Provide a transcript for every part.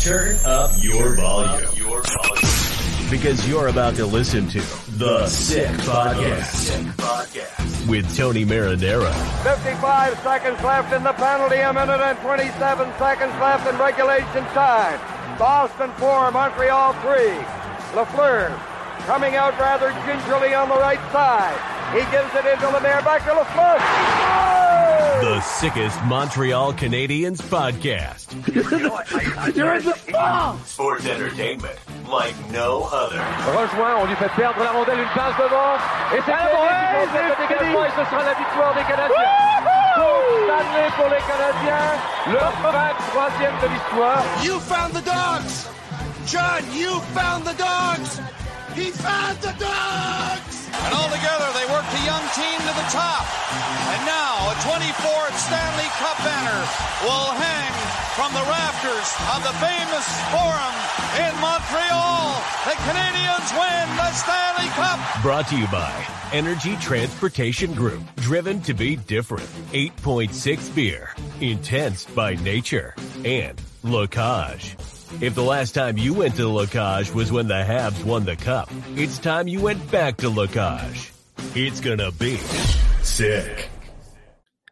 Turn up your volume. Your volume. Because you're about to listen to The Sick Podcast. With Tony Marinaro. 55 seconds left in the penalty, a minute and 27 seconds left in regulation time. Boston 4, Montreal 3. Lafleur coming out rather gingerly on the right side. He gives it into Lemaire, back to Lafleur. The sickest Montreal Canadiens podcast. You're in the ball! Sports entertainment like no other. Rejoint, on lui fait perdre la rondelle, une passe devant. Et c'est Canadien qui fait le dégagement et ce sera la victoire des Canadiens. Coupe Stanley pour les Canadiens, leur 23e de l'histoire. You found the dogs! John, you found the dogs! He found the dogs! And all together, they worked the young team to the top. And now, a 24th Stanley Cup banner will hang from the rafters of the famous Forum in Montreal. The Canadiens win the Stanley Cup. Brought to you by Energy Transportation Group. Driven to be different. 8.6 beer. Intense by nature. And Lacage. If the last time you went to Lacage was when the Habs won the cup, it's time you went back to Lacage. It's gonna be sick.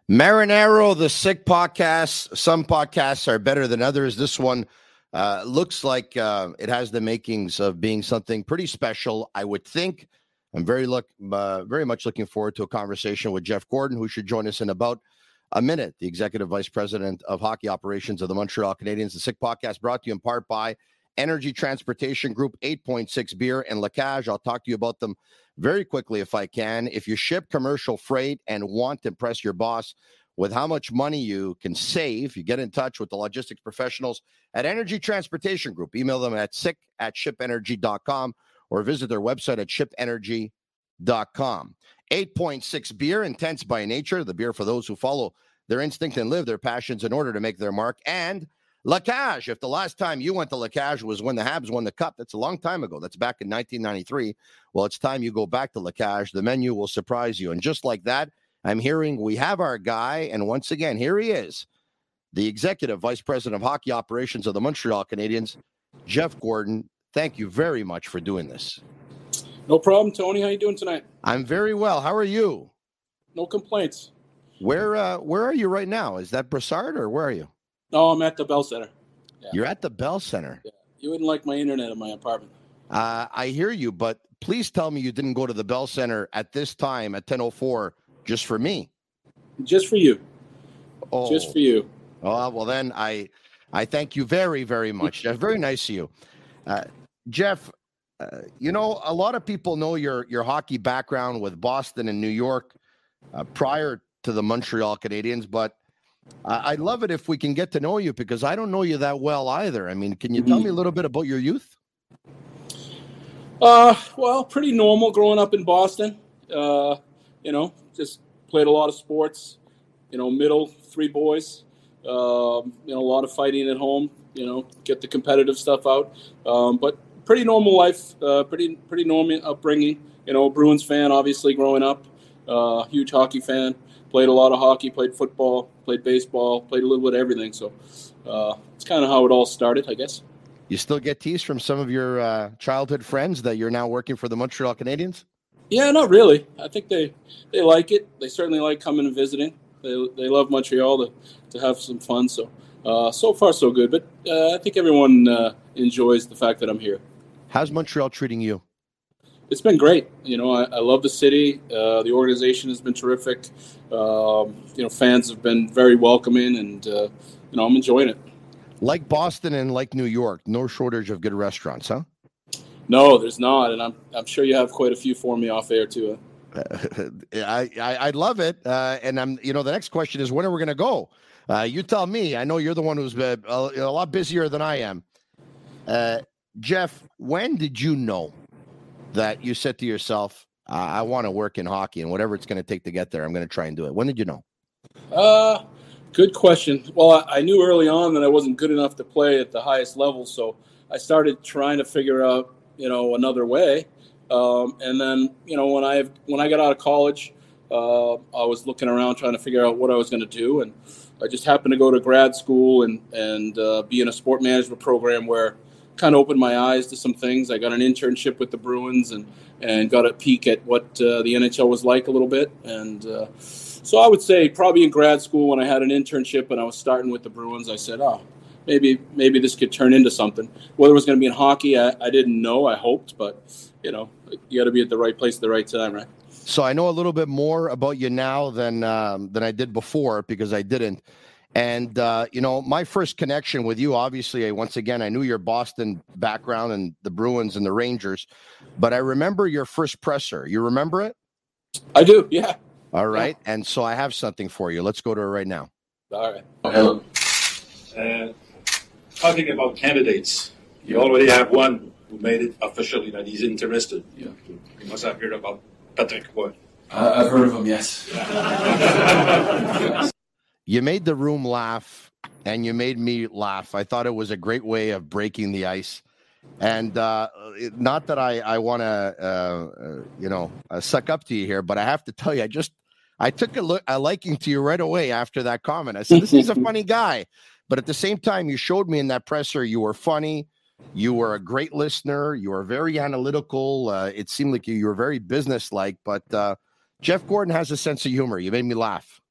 Marinaro, the sick podcast. Some podcasts are better than others. This one uh, looks like uh, it has the makings of being something pretty special. I would think. I'm very look, uh, very much looking forward to a conversation with Jeff Gorton, who should join us in about a minute. The executive vice president of hockey operations of the Montreal Canadiens. The Sick Podcast brought to you in part by Energy Transportation Group, 8.6 Beer, and Lacage. I'll talk to you about them very quickly if I can. If you ship commercial freight and want to impress your boss with how much money you can save, you get in touch with the logistics professionals at Energy Transportation Group. Email them at sick at shipenergy.com or visit their website at shipenergy.com. 8.6 beer, intense by nature, the beer for those who follow their instinct and live their passions in order to make their mark. And Lacage, if the last time you went to Lacage was when the Habs won the cup, that's a long time ago. That's back in 1993. Well, it's time you go back to Lacage. The menu will surprise you. And just like that, I'm hearing we have our guy. And once again, here he is, the executive vice president of hockey operations of the Montreal Canadiens, Jeff Gorton. Thank you very much for doing this. No problem, Tony. How you doing tonight? I'm very well. How are you? No complaints. Where uh where are you right now? Is that Brossard or where are you? No, I'm at the Bell Center. Yeah. You're at the Bell Center. Yeah. You wouldn't like my internet in my apartment. Uh, I hear you, but please tell me you didn't go to the Bell Center at this time at 10:04 just for me. Just for you. Oh, Just for you. Oh, well then I I thank you very very much. Jeff. Very nice of you. Uh, Jeff, uh, you know a lot of people know your your hockey background with Boston and New York uh, prior to the Montreal Canadiens, but I- I'd love it if we can get to know you because I don't know you that well either. I mean, can you tell me a little bit about your youth? Uh, well, pretty normal growing up in Boston. Uh, you know, just played a lot of sports. You know, middle three boys. Um, you know, a lot of fighting at home. You know, get the competitive stuff out. Um, but pretty normal life. Uh, pretty pretty normal upbringing. You know, Bruins fan, obviously growing up. Uh, huge hockey fan. Played a lot of hockey. Played football. Played baseball. Played a little bit of everything. So uh, it's kind of how it all started, I guess. You still get teased from some of your uh, childhood friends that you're now working for the Montreal Canadiens? Yeah, not really. I think they they like it. They certainly like coming and visiting. They they love Montreal to, to have some fun. So uh, so far so good. But uh, I think everyone uh, enjoys the fact that I'm here. How's Montreal treating you? It's been great. You know, I, I love the city. Uh, the organization has been terrific. Um, you know, fans have been very welcoming, and uh, you know, I'm enjoying it. Like Boston and like New York, no shortage of good restaurants, huh? No, there's not, and I'm I'm sure you have quite a few for me off air too. I, I I love it, uh, and I'm you know the next question is when are we going to go? Uh, you tell me. I know you're the one who's uh, a, a lot busier than I am. Jeff, when did you know that you said to yourself, "I, I want to work in hockey, and whatever it's going to take to get there, I'm going to try and do it"? When did you know? Uh, good question. Well, I, I knew early on that I wasn't good enough to play at the highest level, so I started trying to figure out, you know, another way. Um, and then, you know, when I when I got out of college, uh, I was looking around trying to figure out what I was going to do, and I just happened to go to grad school and and uh, be in a sport management program where kind of opened my eyes to some things. I got an internship with the Bruins and and got a peek at what uh, the NHL was like a little bit. And uh, so I would say probably in grad school when I had an internship and I was starting with the Bruins, I said, oh, maybe maybe this could turn into something. Whether it was going to be in hockey, I, I didn't know. I hoped, but you know, you got to be at the right place at the right time, right? So I know a little bit more about you now than um, than I did before because I didn't. And uh, you know, my first connection with you, obviously, once again, I knew your Boston background and the Bruins and the Rangers, but I remember your first presser. You remember it? I do. Yeah. All right. Yeah. And so I have something for you. Let's go to it right now. All right. Hello. Uh, talking about candidates, you already have one who made it officially that he's interested. Yeah. You must have heard about Patrick Roy. Uh, I've heard of him. Yes. you made the room laugh and you made me laugh. I thought it was a great way of breaking the ice. And uh, not that I, I want to, uh, uh, you know, uh, suck up to you here, but I have to tell you, I just, I took a look, a liking to you right away after that comment. I said, this is a funny guy. But at the same time, you showed me in that presser you were funny. You were a great listener. You were very analytical. Uh, it seemed like you, you were very businesslike. But uh, Jeff Gorton has a sense of humor. You made me laugh.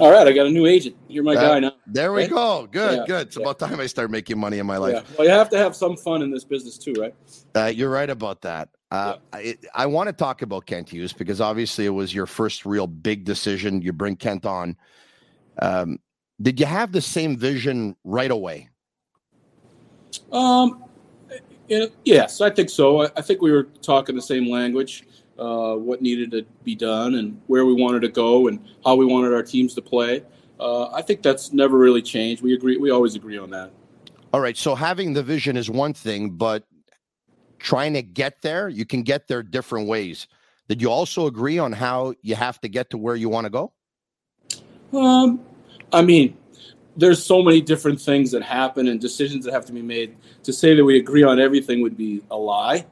All right, I got a new agent. You're my uh, guy now. There we right? go. Good, yeah. good. It's yeah. about time I start making money in my life. Yeah. Well, you have to have some fun in this business too, right? Uh, you're right about that. Uh, I, I want to talk about Kent Hughes because obviously it was your first real big decision. You bring Kent on. Um, did you have the same vision right away? Um, yes, I think so. I, I think we were talking the same language uh, what needed to be done and where we wanted to go and how we wanted our teams to play. Uh, I think that's never really changed. We agree. We always agree on that. All right. So having the vision is one thing, but trying to get there, you can get there different ways. Did you also agree on how you have to get to where you want to go? Um, I mean, there's so many different things that happen and decisions that have to be made. To say that we agree on everything would be a lie.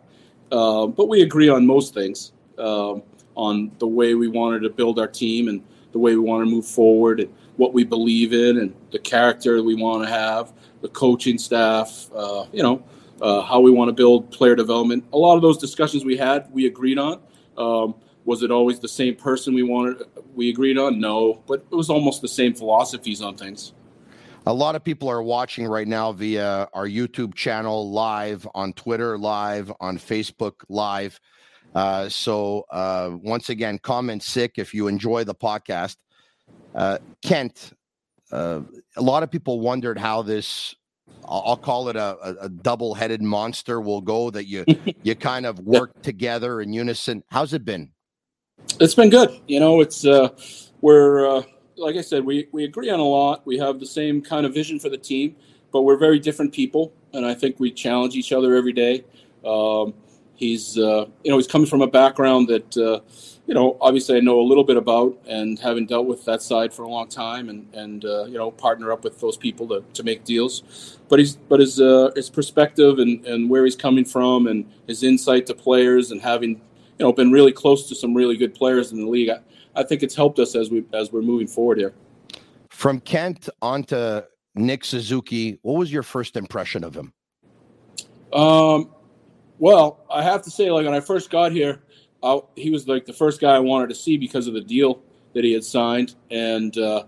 Uh, but we agree on most things, um, on the way we wanted to build our team and the way we want to move forward and what we believe in and the character we want to have, the coaching staff, uh, you know, uh, how we want to build player development. A lot of those discussions we had, we agreed on. Um, was it always the same person we wanted? We agreed on no, but it was almost the same philosophies on things. A lot of people are watching right now via our YouTube channel, live on Twitter, live on Facebook, live. Uh, so uh, once again, comment sick if you enjoy the podcast. Uh, Kent, uh, a lot of people wondered how this. I'll call it a, a, a double-headed monster will go that you you kind of work together in unison. How's it been? It's been good. You know, it's uh, we're uh, like I said, we, we agree on a lot. We have the same kind of vision for the team, but we're very different people, and I think we challenge each other every day. Um, he's uh, you know he's coming from a background that uh, you know obviously I know a little bit about, and having dealt with that side for a long time, and and uh, you know partner up with those people to, to make deals. But he's but his uh, his perspective and, and where he's coming from, and his insight to players, and having you know been really close to some really good players in the league. I, I think it's helped us as we as we're moving forward here. From Kent on to Nick Suzuki, what was your first impression of him? Um, well, I have to say, like when I first got here, I, he was like the first guy I wanted to see because of the deal that he had signed, and uh,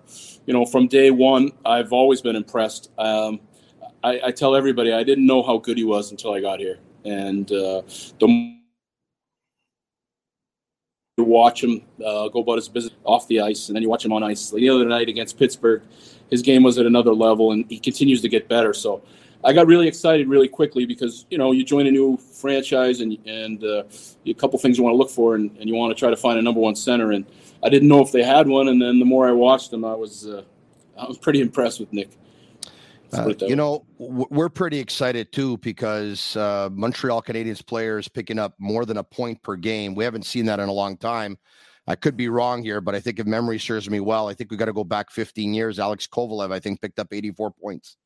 you know, from day one, I've always been impressed. Um, I, I, tell everybody I didn't know how good he was until I got here, and uh, the you watch him uh, go about his business off the ice, and then you watch him on ice. Like the other night against Pittsburgh, his game was at another level, and he continues to get better. So I got really excited really quickly because you know you join a new franchise and and uh, a couple things you want to look for, and, and you want to try to find a number one center. And I didn't know if they had one, and then the more I watched them, I was uh, I was pretty impressed with Nick. Uh, you know, we're pretty excited too because uh, Montreal Canadiens players picking up more than a point per game. We haven't seen that in a long time. I could be wrong here, but I think if memory serves me well, I think we got to go back 15 years. Alex Kovalev, I think, picked up 84 points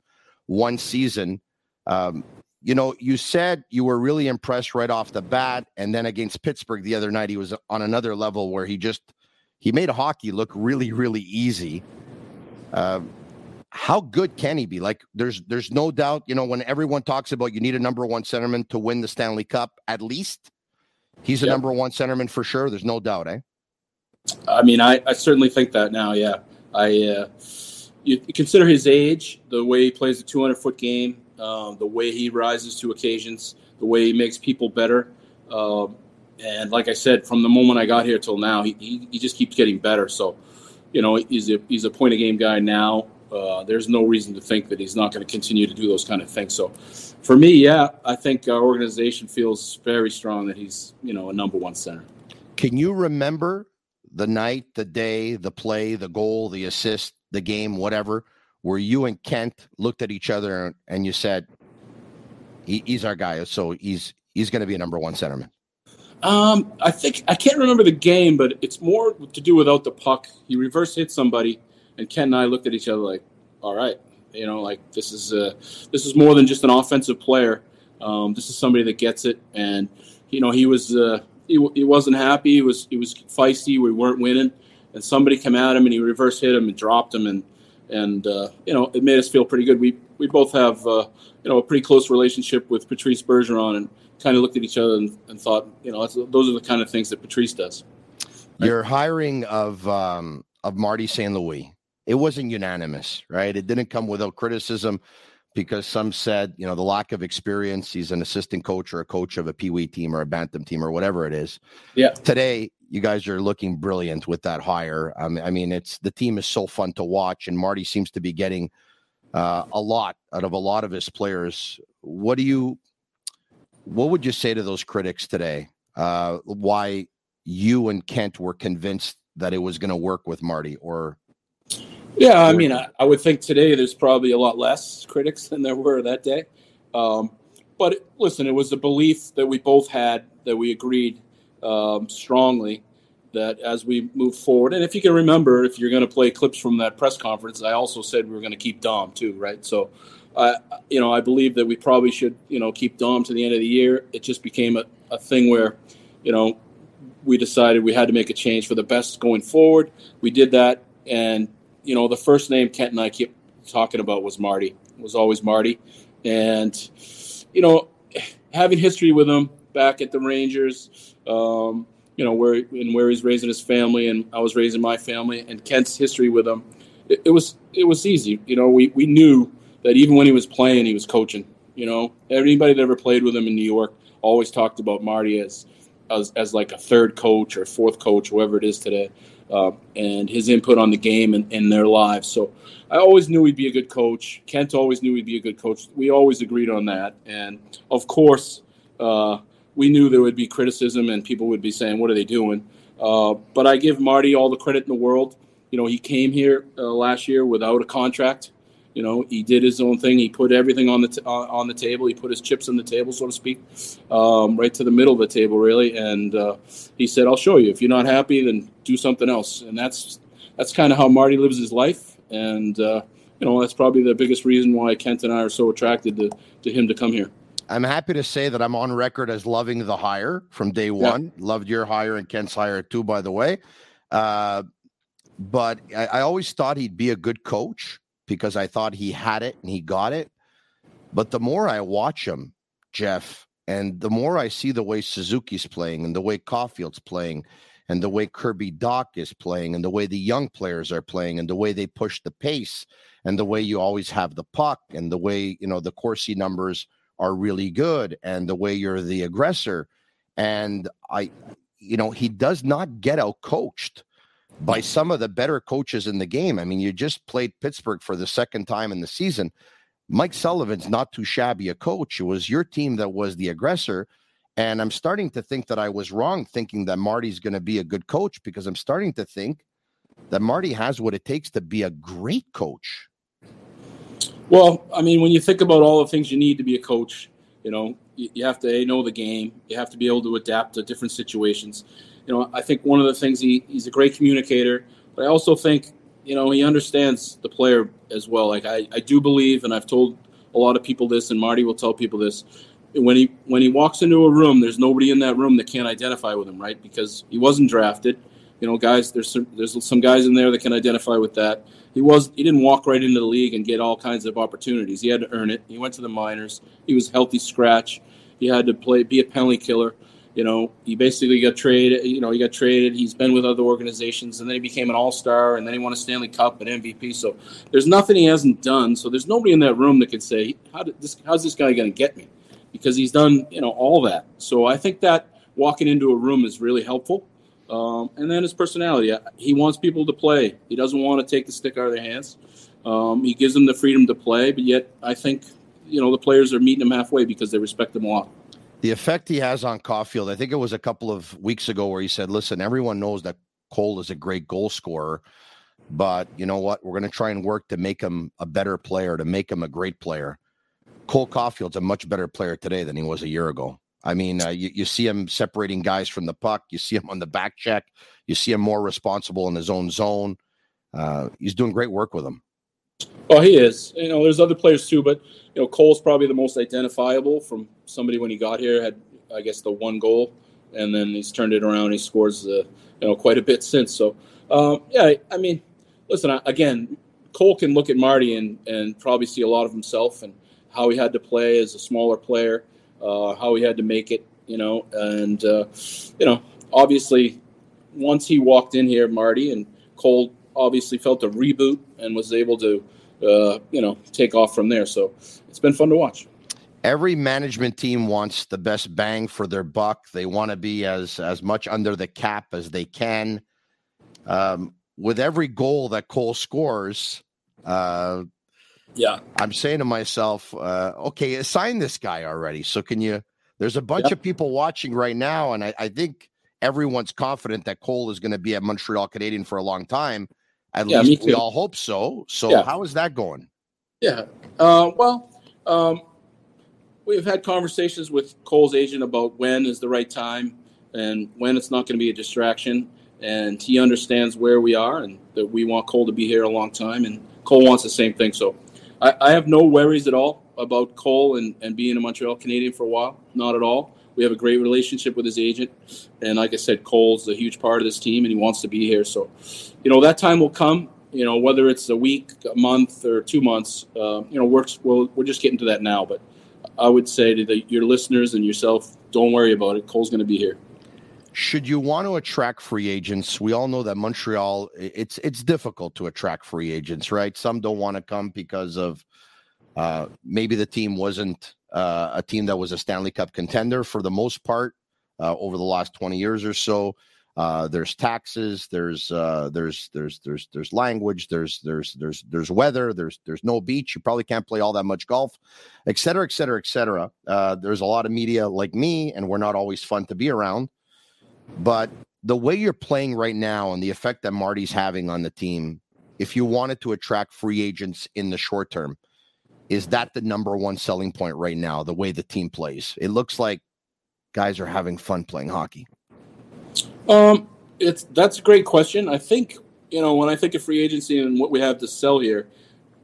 one season. Um, you know, you said you were really impressed right off the bat, and then against Pittsburgh the other night, he was on another level where he just he made hockey look really, really easy. Uh, how good can he be? Like, there's there's no doubt. You know, when everyone talks about you need a number one centerman to win the Stanley Cup, at least he's a yep. number one centerman for sure. There's no doubt, eh? I mean, I, I certainly think that now. Yeah, I uh, you consider his age, the way he plays the 200 foot game, uh, the way he rises to occasions, the way he makes people better. Uh, and like I said, from the moment I got here till now, he, he, he just keeps getting better. So, you know, he's a he's a point of game guy now. Uh, there's no reason to think that he's not going to continue to do those kind of things. So, for me, yeah, I think our organization feels very strong that he's you know a number one center. Can you remember the night, the day, the play, the goal, the assist, the game, whatever, where you and Kent looked at each other and you said, he, "He's our guy, so he's he's going to be a number one centerman." Um, I think I can't remember the game, but it's more to do without the puck. He reverse hit somebody, and Ken and I looked at each other like, "All right, you know, like this is uh, this is more than just an offensive player. Um, this is somebody that gets it." And you know, he was uh, he, he wasn't happy. He was he was feisty. We weren't winning, and somebody came at him and he reverse hit him and dropped him, and and uh, you know, it made us feel pretty good. We we both have uh, you know a pretty close relationship with Patrice Bergeron, and kind of looked at each other and, and thought, you know, those are the kind of things that Patrice does. Your hiring of um, of Marty St. Louis it wasn't unanimous, right? It didn't come without criticism because some said, you know, the lack of experience. He's an assistant coach or a coach of a Pee Wee team or a Bantam team or whatever it is. Yeah. Today, you guys are looking brilliant with that hire. Um, I mean, it's the team is so fun to watch, and Marty seems to be getting uh, a lot out of a lot of his players. What do you, what would you say to those critics today? Uh, why you and Kent were convinced that it was going to work with Marty, or yeah, I mean, I, I, would think today there's probably a lot less critics than there were that day. Um, but listen, it was a belief that we both had that we agreed um, strongly that as we move forward, and if you can remember, if you're going to play clips from that press conference, I also said we were going to keep Dom too, right? So, uh, you know, I believe that we probably should, you know, keep Dom to the end of the year. It just became a, a thing where, you know, we decided we had to make a change for the best going forward. We did that, and you know, the first name Kent and I keep talking about was Marty. It was always Marty, and you know, having history with him back at the Rangers, um, you know, where and where he's raising his family, and I was raising my family, and Kent's history with him, it, it was it was easy. You know, we we knew that even when he was playing, he was coaching. You know, anybody that ever played with him in New York always talked about Marty as as, as like a third coach or fourth coach, whoever it is today uh, and his input on the game and, in their lives. So I always knew he'd be a good coach. Kent always knew he'd be a good coach. We always agreed on that. And of course, uh, we knew there would be criticism and people would be saying, "What are they doing?" Uh, but I give Marty all the credit in the world. You know, he came here uh, last year without a contract. You know, he did his own thing. He put everything on the t- on the table. He put his chips on the table, so to speak, um, right to the middle of the table, really. And uh, he said, "I'll show you. If you're not happy, then do something else." And that's that's kind of how Marty lives his life. And uh, you know, that's probably the biggest reason why Kent and I are so attracted to to him to come here. I'm happy to say that I'm on record as loving the hire from day one. Yeah. Loved your hire and Kent's hire too, by the way. Uh, but I, I, always thought he'd be a good coach because I thought he had it and he got it. But the more I watch him, Jeff, and the more I see the way Suzuki's playing and the way Caufield's playing, and the way Kirby Dach is playing and the way the young players are playing and the way they push the pace and the way you always have the puck and the way, you know, the Corsi numbers are really good and the way you're the aggressor. And I, you know, he does not get out coached by some of the better coaches in the game. I mean, you just played Pittsburgh for the second time in the season. Mike Sullivan's not too shabby a coach. It was your team that was the aggressor. And I'm starting to think that I was wrong thinking that Marty's going to be a good coach because I'm starting to think that Marty has what it takes to be a great coach. Well, I mean, when you think about all the things you need to be a coach, you know, you, have to a, know the game. You have to be able to adapt to different situations. You know, I think one of the things he, he's a great communicator, but I also think, you know, he understands the player as well. Like I, I do believe, and I've told a lot of people this, and Marty will tell people this. When he when he walks into a room, there's nobody in that room that can't identify with him, right? Because he wasn't drafted. You know, guys, there's some, there's some guys in there that can identify with that he was he didn't walk right into the league and get all kinds of opportunities. He had to earn it. He went to the minors. He was healthy scratch. He had to play be a penalty killer. You know, he basically got traded. You know, he got traded. He's been with other organizations, and then he became an All Star, and then he won a Stanley Cup and MVP. So there's nothing he hasn't done. So there's nobody in that room that could say, "How did this? How's this guy going to get me?" Because he's done, you know, all that. So I think that walking into a room is really helpful. Um, and then his personality. He wants people to play. He doesn't want to take the stick out of their hands. Um, he gives them the freedom to play, but yet I think you know the players are meeting him halfway because they respect him a lot. The effect he has on Caufield, I think it was a couple of weeks ago where he said, "Listen, everyone knows that Cole is a great goal scorer, but you know what? We're going to try and work to make him a better player, to make him a great player." Cole Caufield's a much better player today than he was a year ago. I mean, uh, you, you see him separating guys from the puck. You see him on the back check. You see him more responsible in his own zone. Uh, he's doing great work with him. Oh, he is. You know, there's other players too, but you know, Cole's probably the most identifiable from somebody when he got here had, I guess, the one goal, and then he's turned it around. He scores, you know, quite a bit since. So, um, yeah, I mean, listen, again, Cole can look at Marty and and probably see a lot of himself and how he had to play as a smaller player uh, how he had to make it, you know, and uh, you know, obviously, once he walked in here, Marty and Cole obviously felt a reboot and was able to, uh, you know, take off from there. So it's been fun to watch. Every management team wants the best bang for their buck. They want to be as as much under the cap as they can. Um, with every goal that Cole scores, uh, yeah. I'm saying to myself, uh, okay, assign this guy already. So can you? There's a bunch of people watching right now, and I, I think everyone's confident that Cole is going to be at Montreal Canadian for a long time. At yeah, least we all hope so. So yeah. how is that going? Yeah. Uh, well, um, we've had conversations with Cole's agent about when is the right time and when it's not going to be a distraction. And he understands where we are and that we want Cole to be here a long time. And Cole wants the same thing. So I, I have no worries at all about Cole and, and being a Montreal Canadian for a while. Not at all. We have a great relationship with his agent. And like I said, Cole's a huge part of this team and he wants to be here. So, you know, that time will come. You know, whether it's a week, a month, or two months, uh, you know, works. Well, we're just getting to that now. But I would say to the, your listeners and yourself, don't worry about it. Cole's going to be here. Should you want to attract free agents? We all know that Montreal it's it's difficult to attract free agents, right? Some don't want to come because of uh, maybe the team wasn't uh, a team that was a Stanley Cup contender for the most part uh, over the last 20 years or so. Uh, there's taxes, there's uh, there's there's there's there's language, there's there's there's there's weather, there's there's no beach. You probably can't play all that much golf, et cetera, et cetera, et cetera. Uh, there's a lot of media like me, and we're not always fun to be around. But the way you're playing right now and the effect that Marty's having on the team, if you wanted to attract free agents in the short term, is that the number one selling point right now? The way the team plays, it looks like guys are having fun playing hockey. Um, it's that's a great question. I think you know when I think of free agency and what we have to sell here,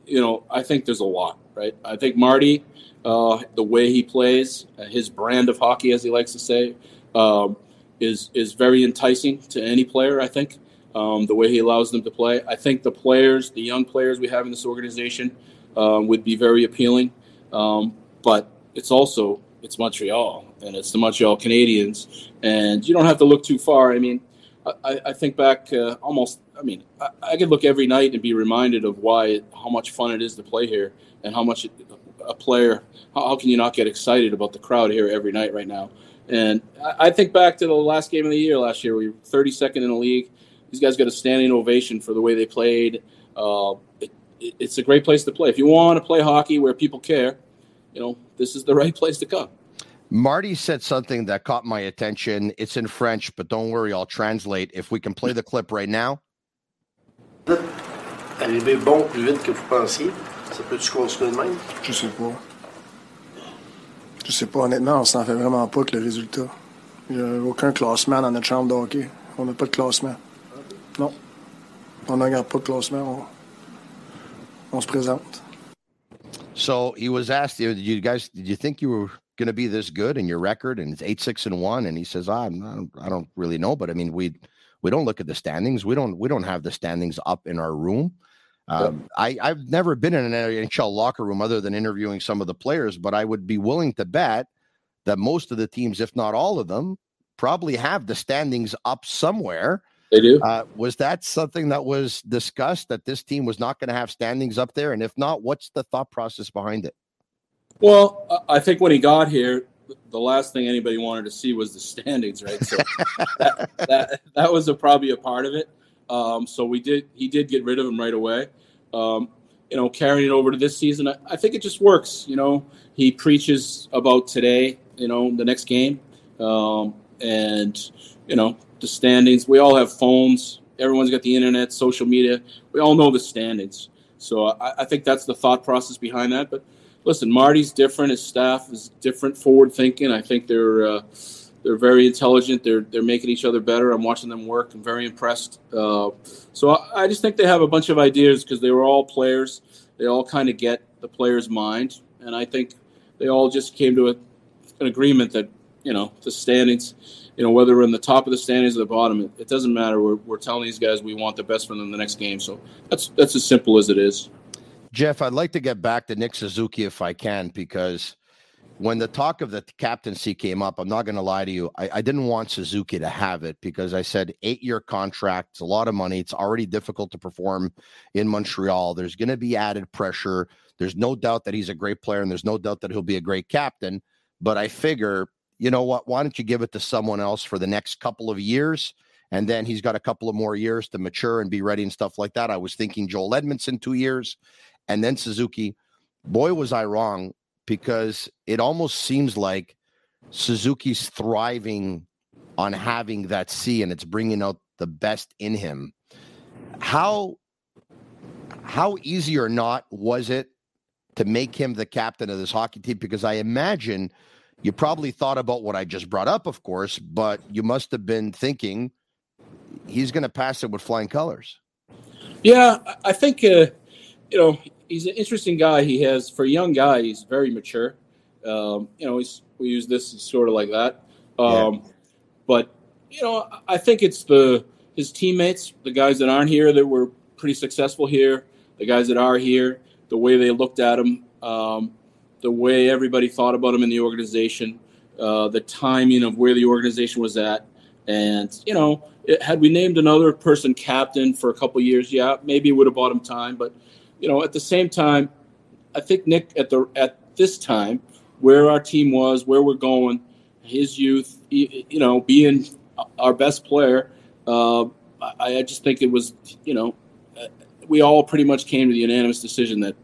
you know, I think there's a lot, right? I think Marty, uh, the way he plays, uh, his brand of hockey, as he likes to say, um, is is very enticing to any player. I think um, the way he allows them to play. I think the players, the young players we have in this organization, um, would be very appealing. Um, but it's also it's Montreal and it's the Montreal Canadiens, and you don't have to look too far. I mean, I, I think back uh, almost. I mean, I, I, could look every night and be reminded of why how much fun it is to play here, and how much it, a player. How, how, can you not get excited about the crowd here every night right now? And I, I think back to the last game of the year last year. We were 32nd in the league. These guys got a standing ovation for the way they played. Uh, it's a great place to play. If you want to play hockey where people care, you know this is the right place to come. Marty said something that caught my attention. It's in French, but don't worry, I'll translate. If we can play the clip right now. Arriver bon plus vite que vous pensiez, ça peut-tu continuer de même? Je sais pas. Je sais pas, honnêtement, on s'en fait vraiment pas que le résultat. Il n'y a aucun classement dans notre chambre de hockey. On n'a pas de classement. Non. On ne regarde pas de classement. On, se présente. So he was asked, "Did you guys? Did you think you were going to be this good in your record and it's eight six and one and he says ah, I'm, i don't really know but i mean we we don't look at the standings we don't we don't have the standings up in our room um, I, I've never been in an NHL locker room other than interviewing some of the players, but I would be willing to bet that most of the teams, if not all of them, probably have the standings up somewhere. They do. Uh, was that something that was discussed that this team was not going to have standings up there? And if not, what's the thought process behind it? Well, I think when he got here, the last thing anybody wanted to see was the standings, right? So that, that, that was a, probably a part of it. Um, so we did he did get rid of him right away. Um, you know, carrying it over to this season, I, I, think it just works. You know, he preaches about today. You know, the next game, um, and you know the standings. We all have phones. Everyone's got the internet, social media. We all know the standings. So I, I think that's the thought process behind that. But listen, Marty's different. His staff is different, forward thinking. I think they're uh, they're very intelligent. They're they're making each other better. I'm watching them work. I'm very impressed. Uh, so I, I, just think they have a bunch of ideas because they were all players. They all kind of get the player's mind, and I think they all just came to a, an agreement that you know the standings. You know whether we're in the top of the standings or the bottom, it, it doesn't matter. We're, we're telling these guys we want the best for them the next game. So that's that's as simple as it is. Jeff, I'd like to get back to Nick Suzuki if I can, because when the talk of the captaincy came up, I'm not going to lie to you. I, I, didn't want Suzuki to have it because I said eight year contract, it's a lot of money. It's already difficult to perform in Montreal. There's going to be added pressure. There's no doubt that he's a great player and there's no doubt that he'll be a great captain. But I figure, you know what? Why don't you give it to someone else for the next couple of years? And then he's got a couple of more years to mature and be ready and stuff like that. I was thinking Joel Edmundson two years and then Suzuki. Boy, was I wrong because it almost seems like Suzuki's thriving on having that C and it's bringing out the best in him. How how easy or not was it to make him the captain of this hockey team? Because I imagine you probably thought about what I just brought up, of course, but you must have been thinking he's going to pass it with flying colors. Yeah, I think uh, you know he's an interesting guy. He has for a young guy, he's very mature. Um, you know, he's we use this sort of like that. Um, yeah. But you know, I think it's the his teammates, the guys that aren't here that were pretty successful here, the guys that are here, the way they looked at him, um, the way everybody thought about him in the organization, uh, the timing of where the organization was at, and you know, it, had we named another person captain for a couple years, yeah, maybe it would have bought him time, but you know, at the same time, I think Nick at the at this time, where our team was, where we're going, his youth, you know, being our best player, uh, I, I just think it was, you know, we all pretty much came to the unanimous decision that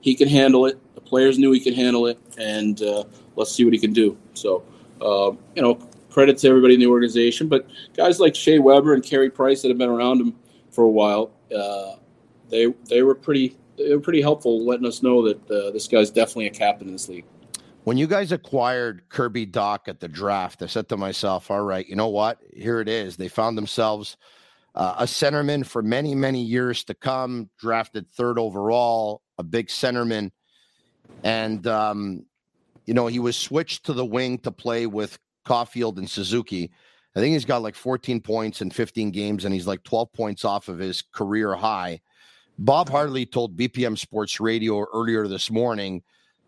he can handle it. Players knew he could handle it, and uh, let's see what he can do. So, uh, you know, credit to everybody in the organization, but guys like Shea Weber and Carey Price that have been around him for a while, uh, they they were pretty they were pretty helpful, letting us know that uh, this guy's definitely a captain in this league. When you guys acquired Kirby Dach at the draft, I said to myself, "All right, you know what? Here it is. They found themselves uh, a centerman for many many years to come. Drafted third overall, a big centerman, and um, you know he was switched to the wing to play with Caufield and Suzuki." I think he's got like 14 points in 15 games, and he's like 12 points off of his career high. Bob Hartley told BPM Sports Radio earlier this morning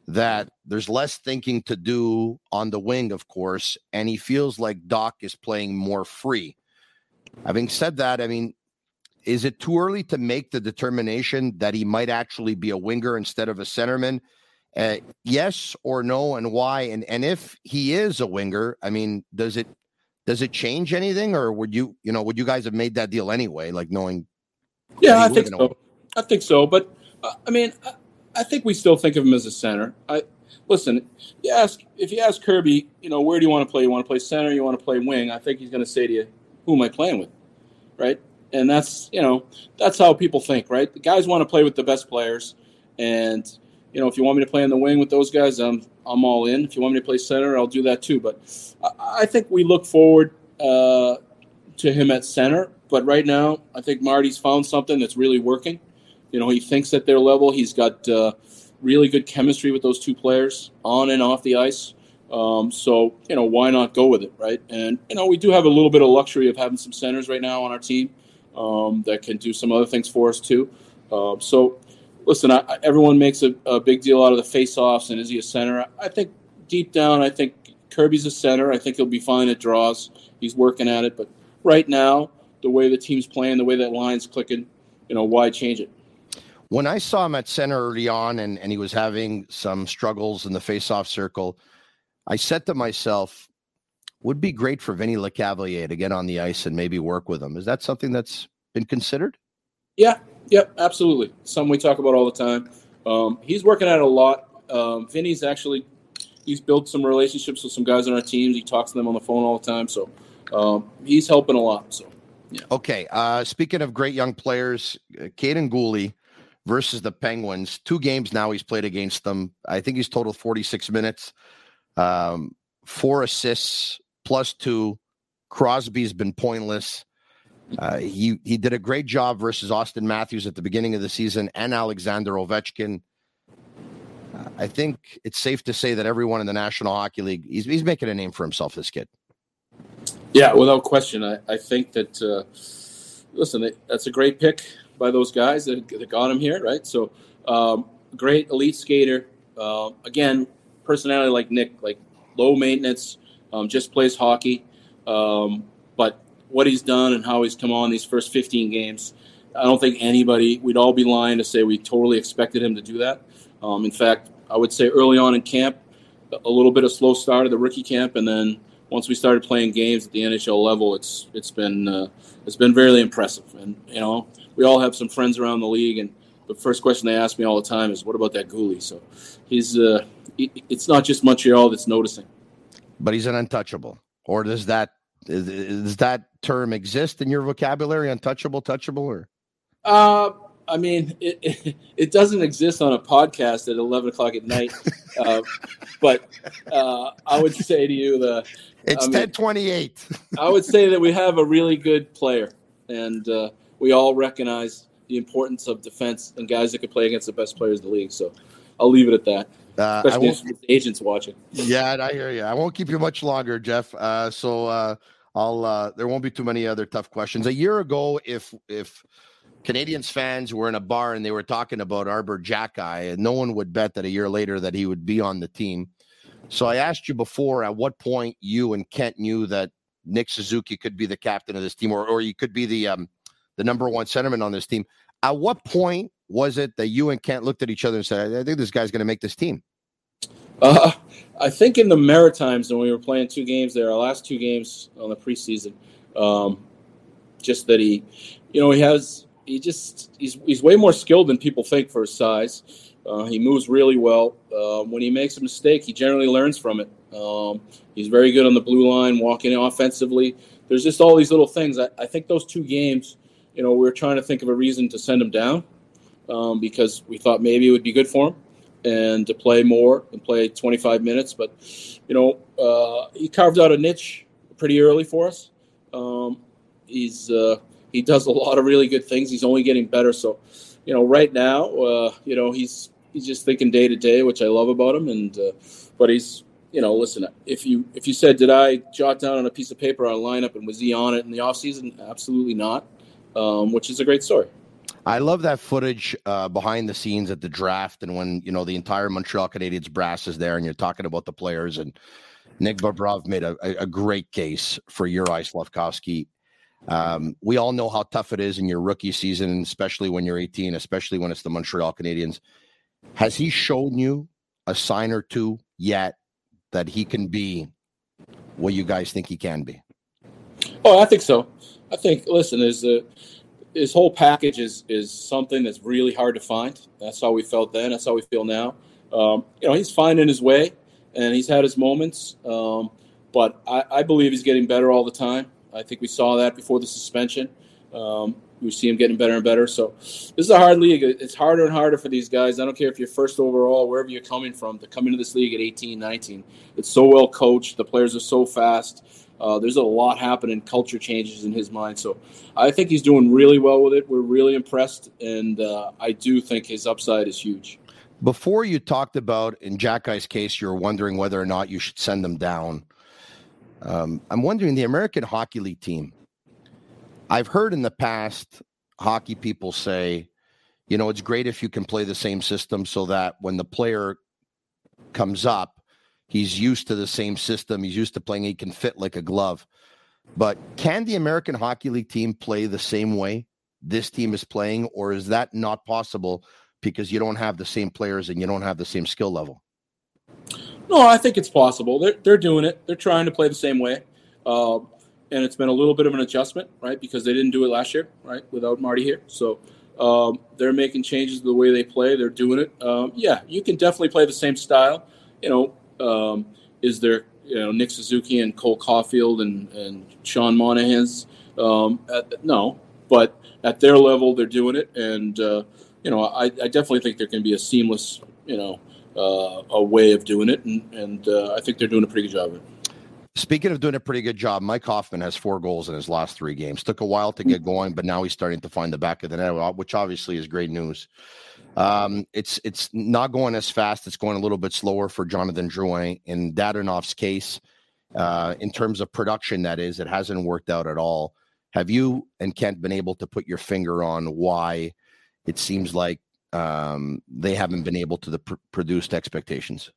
that there's less thinking to do on the wing, of course, and he feels like Dach is playing more free. Having said that, I mean, is it too early to make the determination that he might actually be a winger instead of a centerman? Uh, yes or no, and why? And and if he is a winger, I mean, does it does it change anything, or would you you know would you guys have made that deal anyway, like knowing? Yeah, I think so. I think so, but uh, I mean, I, I, think we still think of him as a center. I listen. You ask if you ask Kirby, you know, where do you want to play? You want to play center? You want to play wing? I think he's going to say to you, "Who am I playing with?" Right? And that's you know that's how people think, right? The guys want to play with the best players, and you know, if you want me to play in the wing with those guys, I'm I'm all in. If you want me to play center, I'll do that too. But I, I think we look forward uh, to him at center. But right now, I think Marty's found something that's really working. You know, he thinks at their level. He's got uh, really good chemistry with those two players on and off the ice. Um, so you know, why not go with it, right? And you know, we do have a little bit of luxury of having some centers right now on our team um, that can do some other things for us too. Uh, so listen, I, everyone makes a, a, big deal out of the face-offs and is he a center? I think deep down, I think Kirby's a center. I think he'll be fine at draws. He's working at it, but right now, the way the team's playing, the way that line's clicking, you know, why change it? When I saw him at center early on and, and he was having some struggles in the face-off circle, I said to myself, would be great for Vinny Lecavalier to get on the ice and maybe work with him. Is that something that's been considered? Yeah, Yep, absolutely. Some we talk about all the time. Um, he's working at a lot. Um, Vinny's actually he's built some relationships with some guys on our teams. He talks to them on the phone all the time, so um, he's helping a lot. So, yeah. Okay. Uh, speaking of great young players, uh, Kaiden Guhle versus the Penguins. Two games now he's played against them. I think he's total 46 minutes, um, four assists plus two. Crosby's been pointless. Uh, he he did a great job versus Auston Matthews at the beginning of the season and Alexander Ovechkin. Uh, I think it's safe to say that everyone in the National Hockey League he's he's making a name for himself. This kid. Yeah, without question. I, I think that uh, listen, that's a great pick by those guys that, that got him here, right? So um, great elite skater. Uh, again, personality like Nick, like low maintenance, um, just plays hockey. Um, but what he's done and how he's come on these first 15 games. I don't think anybody, we'd all be lying to say we totally expected him to do that. Um, in fact, I would say early on in camp, a little bit of slow start of the rookie camp, and then once we started playing games at the NHL level, it's it's been uh, it's been very impressive. And you know, we all have some friends around the league, and the first question they ask me all the time is, "What about that Guhle?" So he's uh, it's not just Montreal that's noticing, but he's an untouchable. Or does that does that term exist in your vocabulary? Untouchable, touchable, or? Uh, I mean, it, it, it doesn't exist on a podcast at eleven o'clock at night. uh, but uh, I would say to you the it's ten twenty eight. I would say that we have a really good player, and uh, we all recognize the importance of defense and guys that could play against the best players in the league. So I'll leave it at that. Uh, Especially if agents watching. Yeah, I hear you. I won't keep you much longer, Jeff. Uh, so uh, I'll. Uh, there won't be too many other tough questions. A year ago, if if Canadiens fans were in a bar and they were talking about Arber and no one would bet that a year later that he would be on the team. So I asked you before at what point you and Kent knew that Nick Suzuki could be the captain of this team, or or he could be the um the number one centerman on this team. At what point was it that you and Kent looked at each other and said, "I think this guy's going to make this team"? Uh, I think in the Maritimes when we were playing two games there, our last two games on the preseason, um, just that he, you know, he has he just he's he's way more skilled than people think for his size. Uh, he moves really well. Uh, when he makes a mistake, he generally learns from it. Um, he's very good on the blue line, walking offensively. There's just all these little things. I, I, think those two games, you know, we are trying to think of a reason to send him down um, because we thought maybe it would be good for him and to play more and play 25 minutes. But you know, uh, he carved out a niche pretty early for us. Um, he's uh, he does a lot of really good things. He's only getting better. So, you know, right now, uh, you know, he's he's just thinking day to day, which I love about him. And uh, but he's you know, listen, if you if you said, did I jot down on a piece of paper our lineup and was he on it in the off season? Absolutely not. Um, which is a great story. I love that footage uh, behind the scenes at the draft and when you know the entire Montreal Canadiens brass is there and you're talking about the players and Nick Bobrov made a, a great case for Juraj Slafkovsky. Um, we all know how tough it is in your rookie season, especially when you're 18, especially when it's the Montreal Canadiens. Has he shown you a sign or two yet that he can be what you guys think he can be? Oh, I think so. I think. Listen, is a his whole package is is something that's really hard to find. That's how we felt then. That's how we feel now. Um, you know, he's finding his way, and he's had his moments. Um, but I, I, believe he's getting better all the time. I think we saw that before the suspension. Um, we see him getting better and better. So this is a hard league. It's harder and harder for these guys. I don't care if you're first overall, wherever you're coming from, to come into this league at 18, 19. It's so well coached. The players are so fast. Uh, there's a lot happening, culture changes in his mind. So I think he's doing really well with it. We're really impressed, and uh, I do think his upside is huge. Before you talked about in Jack Guy's case, you were wondering whether or not you should send them down. Um, I'm wondering the American Hockey League team. I've heard in the past hockey people say, you know, it's great if you can play the same system so that when the player comes up, He's used to the same system. He's used to playing. He can fit like a glove. But can the American Hockey League team play the same way this team is playing, or is that not possible because you don't have the same players and you don't have the same skill level? No, I think it's possible. They're, they're doing it. They're trying to play the same way. Uh, and it's been a little bit of an adjustment, right? Because they didn't do it last year, right? Without Marty here. So um, they're making changes to the way they play. They're doing it. Um, yeah, you can definitely play the same style. You know, um, is there you know Nick Suzuki and Cole Caufield and and Sean Monahan's? Um, at, no, but at their level, they're doing it, and uh, you know I, I, definitely think there can be a seamless you know uh, a way of doing it, and, and uh, I think they're doing a pretty good job of it. Speaking of doing a pretty good job, Mike Hoffman has four goals in his last three games. Took a while to get going, but now he's starting to find the back of the net, which obviously is great news. Um, it's it's not going as fast. It's going a little bit slower for Jonathan Drouin. In Dadonov's case, uh, in terms of production, that is, it hasn't worked out at all. Have you and Kent been able to put your finger on why it seems like um, they haven't been able to the pr- produced expectations?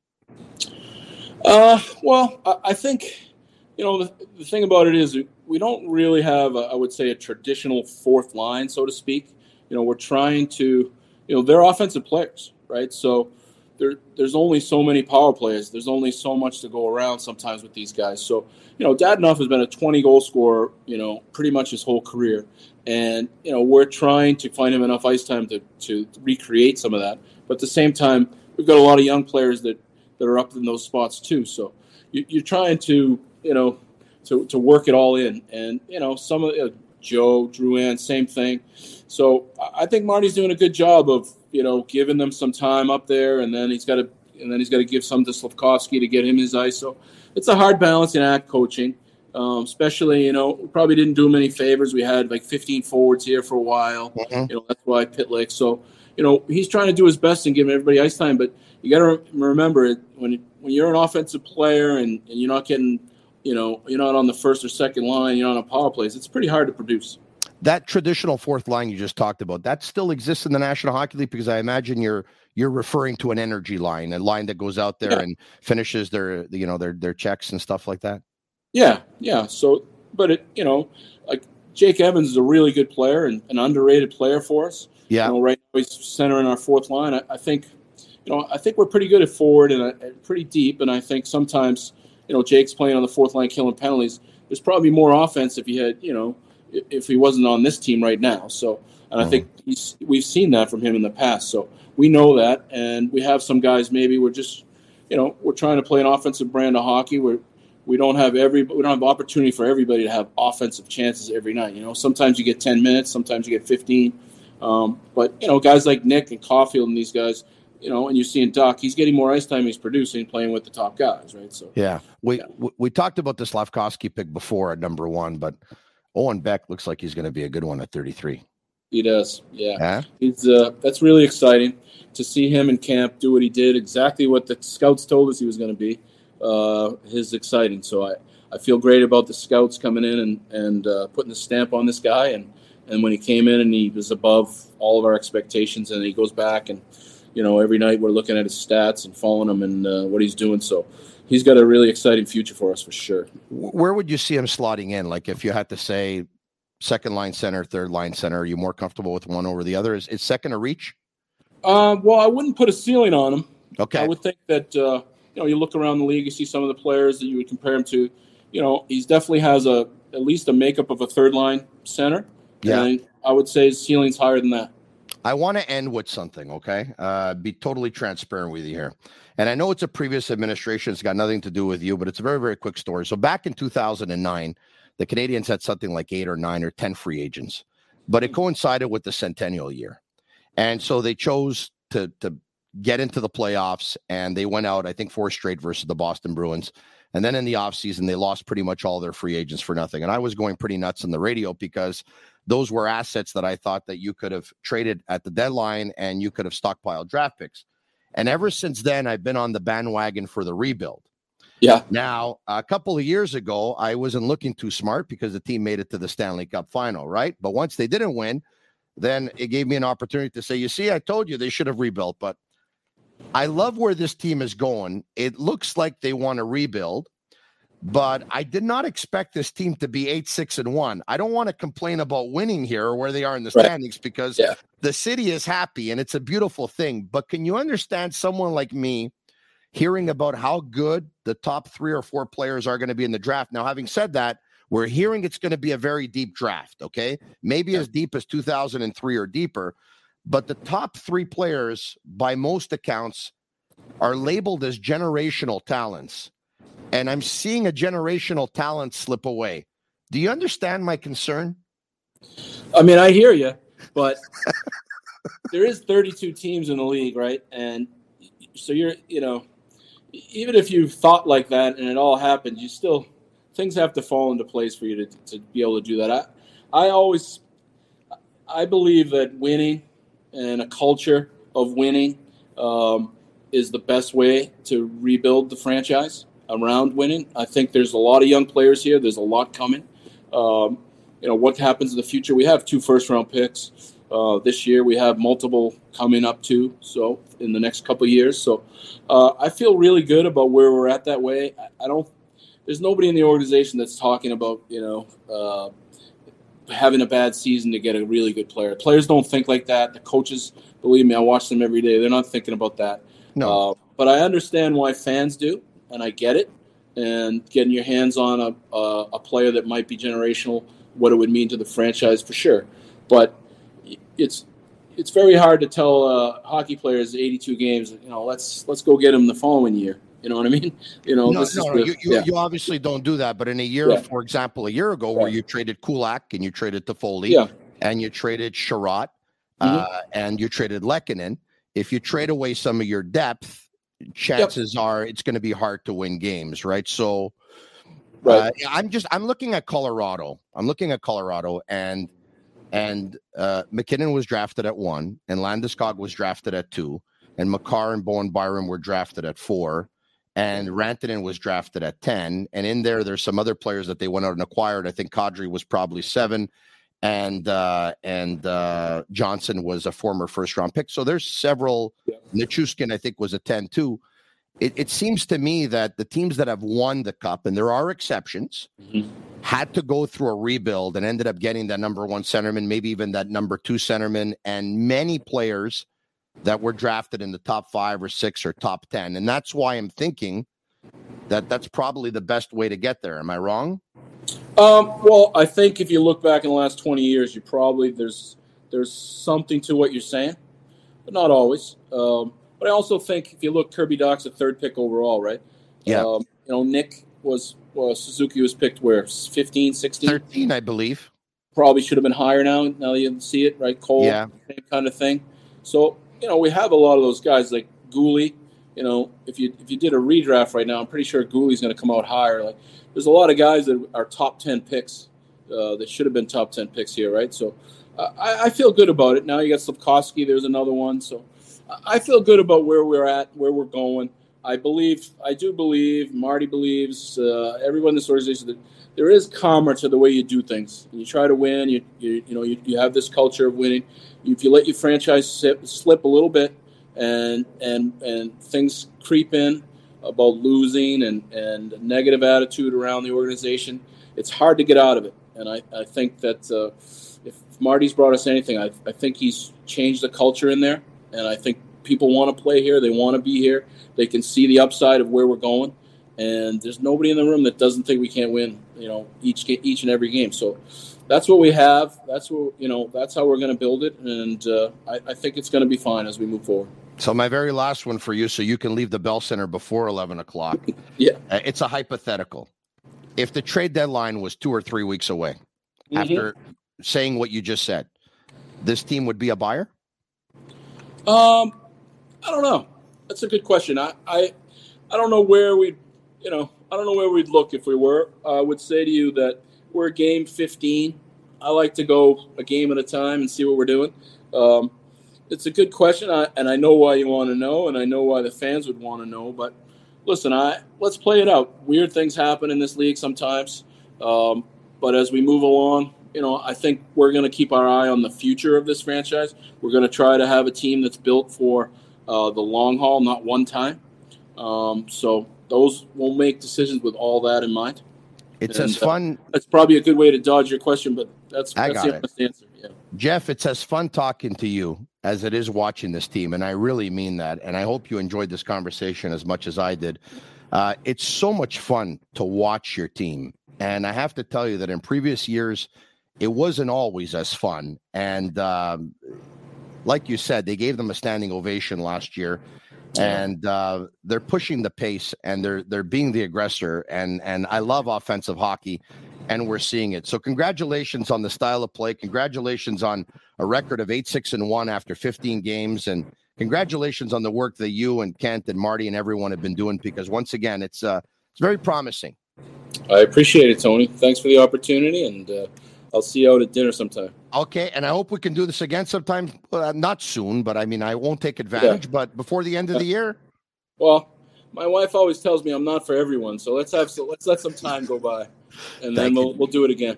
Uh, well, I, I think you know the, the, thing about it is we don't really have, a, I would say, a traditional fourth line, so to speak. You know, we're trying to you know they're offensive players, right? So there, there's only so many power plays. There's only so much to go around sometimes with these guys. So you know, Dadonov has been a 20 goal scorer, you know, pretty much his whole career, and you know we're trying to find him enough ice time to to recreate some of that. But at the same time, we've got a lot of young players that that are up in those spots too. So you, are trying to you know to, to work it all in, and you know some of uh, Joe Drouin, same thing. So I think Marty's doing a good job of you know giving them some time up there, and then he's got to and then he's got to give some to Slafkovsky to get him his ISO. It's a hard balancing act coaching. Um, especially, you know, we probably didn't do him any favors. We had like 15 forwards here for a while. Mm-hmm. You know, that's why Pitlick. So, you know, he's trying to do his best and give everybody ice time. But you got to re- remember it when when you're an offensive player and, and you're not getting, you know, you're not on the first or second line, you're on a power plays. It's pretty hard to produce that traditional fourth line you just talked about that still exists in the National Hockey League because I imagine you're you're referring to an energy line, a line that goes out there yeah. and finishes their you know their their checks and stuff like that. Yeah, yeah. So, but it you know like Jake Evans is a really good player and an underrated player for us. Yeah, you know, right now he's center in our fourth line. I, I think you know I think we're pretty good at forward and uh, pretty deep, and I think sometimes you know Jake's playing on the fourth line killing penalties. There's probably more offense if he had you know if he wasn't on this team right now. So, and I think mm-hmm. we've seen that from him in the past. So we know that, and we have some guys. Maybe we're just, you know, we're trying to play an offensive brand of hockey. Where we don't have every, we don't have opportunity for everybody to have offensive chances every night. You know, sometimes you get ten minutes, sometimes you get fifteen. Um, but you know, guys like Nick and Caufield and these guys, you know, and you see in Dach, he's getting more ice time. He's producing, playing with the top guys, right? So yeah, we yeah. we, we talked about the Slafkovsky pick before at number one, but Owen Beck looks like he's going to be a good one at 33. He does, yeah. Huh? He's uh, that's really exciting to see him in camp do what he did, exactly what the scouts told us he was going to be. Uh, is exciting. So I, I feel great about the scouts coming in and and uh, putting the stamp on this guy. And and when he came in and he was above all of our expectations, and he goes back and you know every night we're looking at his stats and following him and uh, what he's doing. So he's got a really exciting future for us for sure. Where would you see him slotting in? Like if you had to say second line center, third line center? Are you more comfortable with one over the other? Is, is second a reach? Uh, well, I wouldn't put a ceiling on him. Okay. I would think that uh, you know you look around the league, you see some of the players that you would compare him to. You know, he's definitely has a at least a makeup of a third line center. Yeah. And I would say his ceiling's higher than that. I want to end with something, okay? Uh, be totally transparent with you here. And I know it's a previous administration, it's got nothing to do with you, but it's a very, very quick story. So back in 2009, the Canadiens had something like eight or nine or 10 free agents, but it coincided with the centennial year. And so they chose to, to get into the playoffs and they went out, I think, four straight versus the Boston Bruins. And then in the offseason, they lost pretty much all their free agents for nothing. And I was going pretty nuts on the radio because those were assets that I thought that you could have traded at the deadline and you could have stockpiled draft picks. And ever since then, I've been on the bandwagon for the rebuild. Yeah. Now, a couple of years ago, I wasn't looking too smart because the team made it to the Stanley Cup final, right? But once they didn't win, then it gave me an opportunity to say, you see, I told you they should have rebuilt. But I love where this team is going. It looks like they want to rebuild, but I did not expect this team to be eight, six, and one. I don't want to complain about winning here or where they are in the Right. standings because Yeah. the city is happy and it's a beautiful thing. But can you understand someone like me hearing about how good the top three or four players are going to be in the draft? Now, having said that, we're hearing it's going to be a very deep draft, okay? Maybe as deep as 2003 or deeper. But the top three players, by most accounts, are labeled as generational talents. And I'm seeing a generational talent slip away. Do you understand my concern? I mean, I hear you, but there is 32 teams in the league, right? And so you're, you know, even if you thought like that and it all happened, you still things have to fall into place for you to, to be able to do that. I, I always, I believe that winning and a culture of winning um, is the best way to rebuild the franchise around winning. I think there's a lot of young players here. There's a lot coming. Um, you know what happens in the future. We have two first round picks uh, this year. We have multiple coming up too. So in the next couple of years. So uh, I feel really good about where we're at that way. I, I don't. There's nobody in the organization that's talking about you know uh, having a bad season to get a really good player. Players don't think like that. The coaches, believe me, I watch them every day. They're not thinking about that. No. Uh, but I understand why fans do, and I get it. And getting your hands on a, a, a player that might be generational, what it would mean to the franchise for sure. But it's it's very hard to tell uh, hockey players 82 games. You know, let's let's go get them the following year. You know what I mean? You know, no, no, no, the- you, you, yeah. you obviously don't do that. But in a year, Yeah. for example, a year ago, where you traded Kulak and you traded Toffoli Yeah. and you traded Chiarot Mm-hmm. uh, and you traded Lehkonen, if you trade away some of your depth, chances are it's going to be hard to win games, right? So, Right. uh, I'm just I'm looking at Colorado. I'm looking at Colorado, and and uh, MacKinnon was drafted at one, and Landeskog was drafted at two, and Makar and Bowen Byram were drafted at four, and Rantanen was drafted at ten, and in there there's some other players that they went out and acquired. I think Kadri was probably seven, and uh, and uh, Johnson was a former first round pick. So there's several. Nichushkin, I think, was a ten too. It, it seems to me that the teams that have won the cup, and there are exceptions, had to go through a rebuild and ended up getting that number one centerman, maybe even that number two centerman, and many players that were drafted in the top five or six or top 10. And that's why I'm thinking that that's probably the best way to get there. Am I wrong? Um, well, I think if you look back in the last twenty years, you probably there's there's something to what you're saying, but not always. Um, but I also think if you look, Kirby Dach's a third pick overall, right? Yeah. Um, you know, Nick was well, Suzuki was picked where 15, 16? 13, I believe. Probably should have been higher now. Now you see it, right? Cole, Yeah. same kind of thing. So you know, we have a lot of those guys like Guhle. You know, if you if you did a redraft right now, I'm pretty sure Guhle's going to come out higher. Like, there's a lot of guys that are top ten picks uh, that should have been top ten picks here, right? So uh, I, I feel good about it. Now you got Slafkovsky. There's another one. So I- feel good about where we're at, where we're going. I believe, I do believe, Marty believes, uh, everyone in this organization that there is karma to the way you do things. You try to win. You you, you know you, you have this culture of winning. If you let your franchise slip, slip a little bit, and and and things creep in about losing and and negative attitude around the organization, it's hard to get out of it. And I, I think that uh, if Marty's brought us anything, I, I think he's changed the culture in there. And I think people want to play here. They want to be here. They can see the upside of where we're going. And there's nobody in the room that doesn't think we can't win, you know, each each and every game. So that's what we have. That's what you know. That's how we're going to build it, and uh, I, I think it's going to be fine as we move forward. So my very last one for you, so you can leave the Bell Center before eleven o'clock. yeah, uh, it's a hypothetical. If the trade deadline was two or three weeks away, mm-hmm. after saying what you just said, this team would be a buyer. Um, I don't know. That's a good question. I, I, I don't know where we, you know, I don't know where we'd look if we were. I would say to you that we're game 15. I like to go a game at a time and see what we're doing. Um, it's a good question, I, and I know why you want to know, and I know why the fans would want to know. But listen, I let's play it out. Weird things happen in this league sometimes, um, but as we move along, you know, I think we're going to keep our eye on the future of this franchise. We're going to try to have a team that's built for uh, the long haul, not one time. Um, so those will make decisions with all that in mind. It's and, as uh, fun. Uh, that's probably a good way to dodge your question, but that's, I that's the honest answer. Yeah. Jeff, it's as fun talking to you as it is watching this team, and I really mean that. And I hope you enjoyed this conversation as much as I did. Uh, it's so much fun to watch your team, and I have to tell you that in previous years, it wasn't always as fun. And um, like you said, they gave them a standing ovation last year and uh, they're pushing the pace and they're they're being the aggressor and and I love offensive hockey and we're seeing it. So congratulations on the style of play. Congratulations on a record of 8-6 and 1 after 15 games and congratulations on the work that you and Kent and Marty and everyone have been doing because once again it's uh it's very promising. I appreciate it Tony. Thanks for the opportunity and uh I'll see you out at dinner sometime. Okay, and I hope we can do this again sometime. Uh, not soon, but I mean, I won't take advantage. Yeah. But before the end of the year. Well, my wife always tells me I'm not for everyone, so let's have so let's let some time go by, and then we'll we'll do it again.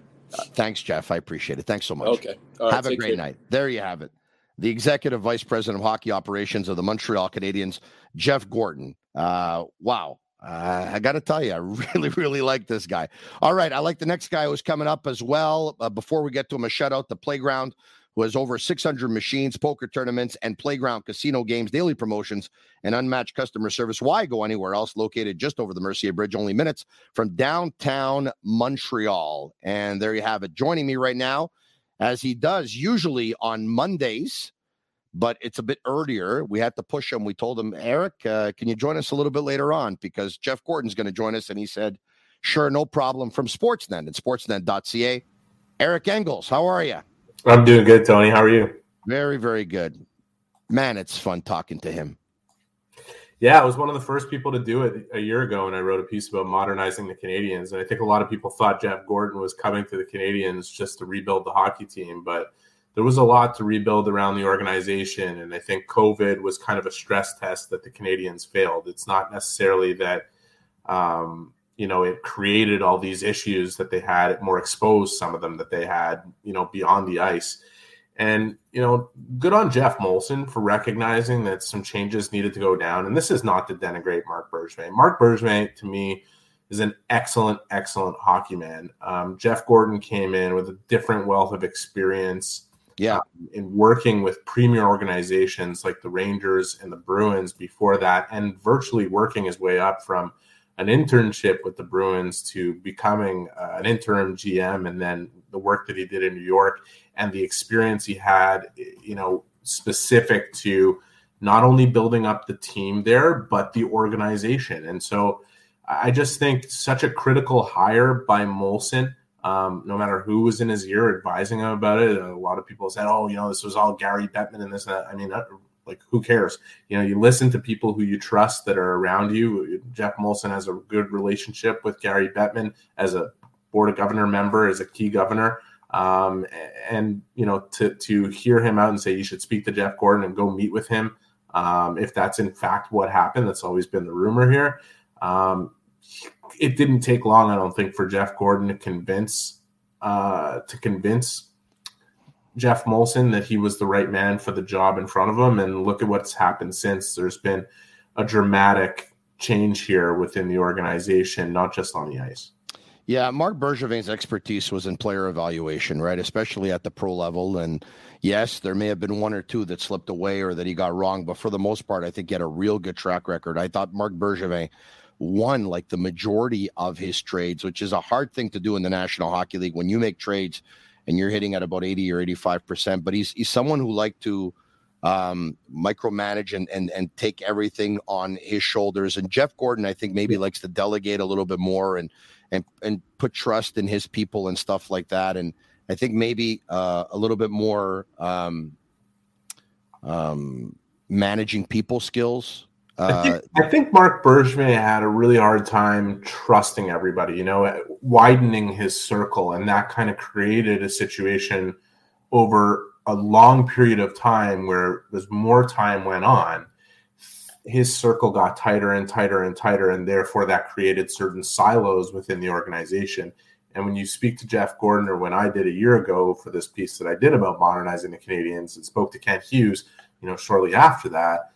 Thanks, Jeff. I appreciate it. Thanks so much. Okay. have a great care. night. There you have it. The executive vice president of hockey operations of the Montreal Canadiens, Jeff Gorton. Uh, wow, uh, I got to tell you, I really, really like this guy. All right, I like the next guy who's coming up as well. Uh, before we get to him, a shout out the Playground, who has over 600 machines, poker tournaments, and playground casino games, daily promotions, and unmatched customer service. Why go anywhere else? Located just over the Mercier Bridge, only minutes from downtown Montreal. And there you have it. Joining me right now, as he does usually on Mondays but it's a bit earlier. We had to push him. We told him, Eric, uh, can you join us a little bit later on? Because Jeff Gorton's going to join us. And he said, sure, no problem from Sportsnet and sportsnet.ca. Eric Engels, how are you? I'm doing good, Tony. How are you? Very, very good. Man, it's fun talking to him. Yeah, I was one of the first people to do it a year ago, and I wrote a piece about modernizing the Canadiens. And I think a lot of people thought Jeff Gorton was coming to the Canadiens just to rebuild the hockey team, but there was a lot to rebuild around the organization. And I think COVID was kind of a stress test that the Canadiens failed. It's not necessarily that, um, you know, it created all these issues that they had, it more exposed some of them that they had, you know, beyond the ice. And, you know, good on geoff Molson for recognizing that some changes needed to go down. And this is not to denigrate marc Bergevin. marc Bergevin, to me, is an excellent, excellent hockey man. Um, Jeff gorton came in with a different wealth of experience yeah. Um, in working with premier organizations like the Rangers and the Bruins before that, and virtually working his way up from an internship with the Bruins to becoming uh, an interim GM, and then the work that he did in New York and the experience he had, you know, specific to not only building up the team there, but the organization. And so I just think such a critical hire by Molson um, no matter who was in his ear advising him about it. A lot of people said, "Oh, you know, this was all Gary Bettman and this." And that. I mean, like, who cares? You know, you listen to people who you trust that are around you. Geoff Molson has a good relationship with Gary Bettman as a board of governor member, as a key governor. Um, and you know, to to hear him out and say you should speak to Jeff Gorton and go meet with him, um, if that's in fact what happened, that's always been the rumor here. Um, it didn't take long, I don't think, for Jeff Gorton to convince uh, to convince Geoff Molson that he was the right man for the job in front of him. And look at what's happened since. There's been a dramatic change here within the organization, not just on the ice. Yeah, Marc Bergevin's expertise was in player evaluation, right? Especially at the pro level. And yes, there may have been one or two that slipped away or that he got wrong, but for the most part, I think he had a real good track record. I thought Marc Bergevin won like the majority of his trades, which is a hard thing to do in the National Hockey League when you make trades and you're hitting at about 80 or 85%. But he's he's someone who liked to um, micromanage and, and and take everything on his shoulders. And Jeff Gorton, I think, maybe likes to delegate a little bit more and and and put trust in his people and stuff like that. And I think maybe uh, a little bit more um, um, managing people skills. Uh, I, think, I think Marc Bergevin had a really hard time trusting everybody, you know, widening his circle, and that kind of created a situation over a long period of time where as more time went on, his circle got tighter and tighter and tighter, and therefore that created certain silos within the organization. And when you speak to Jeff Gorton, or when I did a year ago for this piece that I did about modernizing the Canadiens and spoke to Kent Hughes, you know, shortly after that,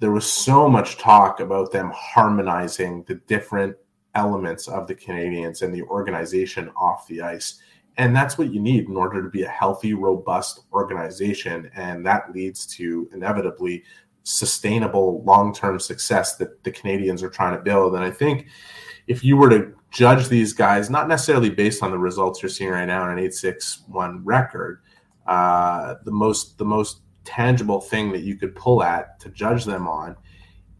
there was so much talk about them harmonizing the different elements of the Canadiens and the organization off the ice. And that's what you need in order to be a healthy, robust organization. And that leads to inevitably sustainable long term success that the Canadiens are trying to build. And I think if you were to judge these guys, not necessarily based on the results you're seeing right now in an 8 6 1 record, uh, the most the most tangible thing that you could pull at to judge them on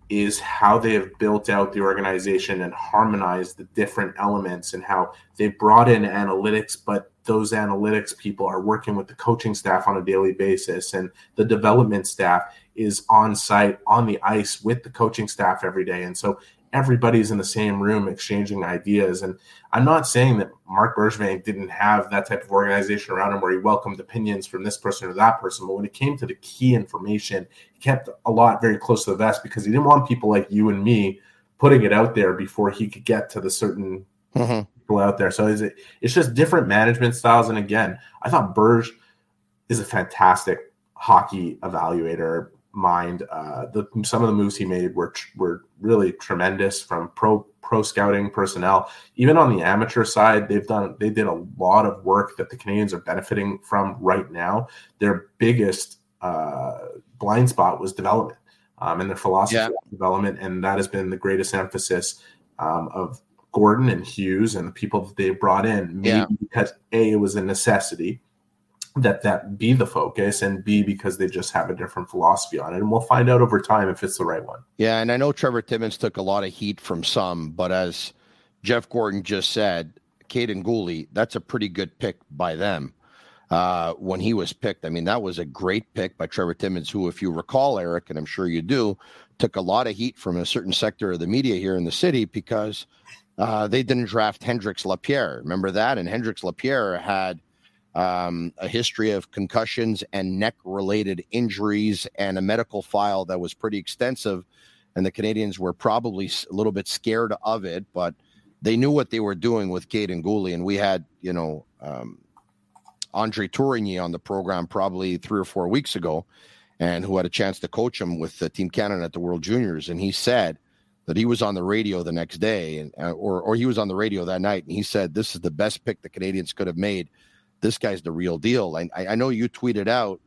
is how they have built out the organization and harmonized the different elements and how they've brought in analytics, but those analytics people are working with the coaching staff on a daily basis and the development staff is on site on the ice with the coaching staff every day. And so everybody's in the same room exchanging ideas. And I'm not saying that Marc Bergevin didn't have that type of organization around him where he welcomed opinions from this person or that person. But when it came to the key information, he kept a lot very close to the vest because he didn't want people like you and me putting it out there before he could get to the certain mm-hmm. people out there. So is it, it's just different management styles. And again, I thought Berge is a fantastic hockey evaluator mind. Uh, the, some of the moves he made were were really tremendous from pro pro scouting personnel. Even on the amateur side, they've done they did a lot of work that the Canadiens are benefiting from right now. Their biggest uh, blind spot was development um, and their philosophy yeah. of development, and that has been the greatest emphasis um, of Gorton and Hughes and the people that they brought in. Maybe yeah. because a it was a necessity that that be the focus and b because they just have a different philosophy on it. And we'll find out over time if it's the right one. Yeah and i know trevor timmins took a lot of heat from some but as jeff gorton just said Kaiden Guhle, that's a pretty good pick by them. Uh, when he was picked i mean that was a great pick by trevor timmins who if you recall eric and i'm sure you do took a lot of heat from a certain sector of the media here in the city because uh, they didn't draft hendrix lapierre. Remember that? And hendrix lapierre had um, a history of concussions and neck related injuries and a medical file that was pretty extensive. And the Canadiens were probably a little bit scared of it, but they knew what they were doing with Kaiden Guhle. And we had, you know, um, Andre Tourigny on the program probably three or four weeks ago, and who had a chance to coach him with the Team Canada at the World Juniors. And he said that he was on the radio the next day, and uh, or or he was on the radio that night, and he said this is the best pick the Canadiens could have made this guy's the real deal. I, I know you tweeted out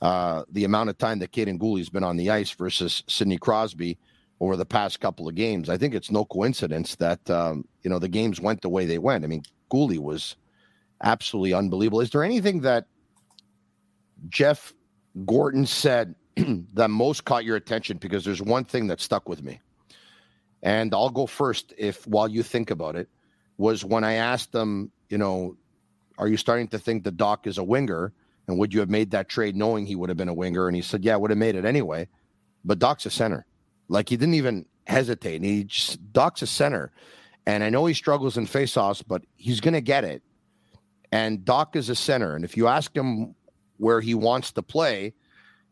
uh, the amount of time that Kaiden Guhle's been on the ice versus Sidney Crosby over the past couple of games. I think it's no coincidence that um, you know the games went the way they went. I mean, Guhle was absolutely unbelievable. Is there anything that Jeff Gorton said that most caught your attention? Because there's one thing that stuck with me, and I'll go first if while you think about it. Was when I asked them, you know, are you starting to think the Dach is a winger? And would you have made that trade knowing he would have been a winger? And he said, Yeah, I would have made it anyway. But Dach's a center. Like he didn't even hesitate. He just Dach's a center. And I know he struggles in faceoffs, but he's gonna get it. And Dach is a center. And if you ask him where he wants to play,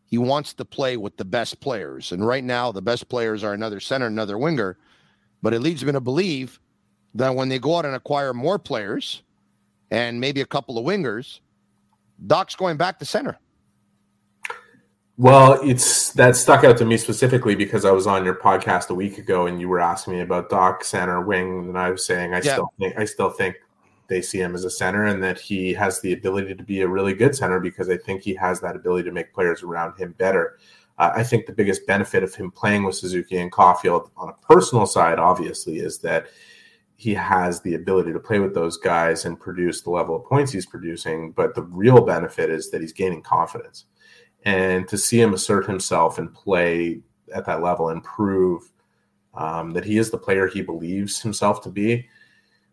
he wants to play with the best players. And right now, the best players are another center, another winger. But it leads me to believe that when they go out and acquire more players, and maybe a couple of wingers, Dach's going back to center. Well, it's that stuck out to me specifically because I was on your podcast a week ago and you were asking me about Dach center wing, and I was saying I yeah. still think I still think they see him as a center and that he has the ability to be a really good center because I think he has that ability to make players around him better. Uh, I think the biggest benefit of him playing with Suzuki and Caufield on a personal side, obviously, is that he has the ability to play with those guys and produce the level of points he's producing. But the real benefit is that he's gaining confidence. And to see him assert himself and play at that level and prove um, that he is the player he believes himself to be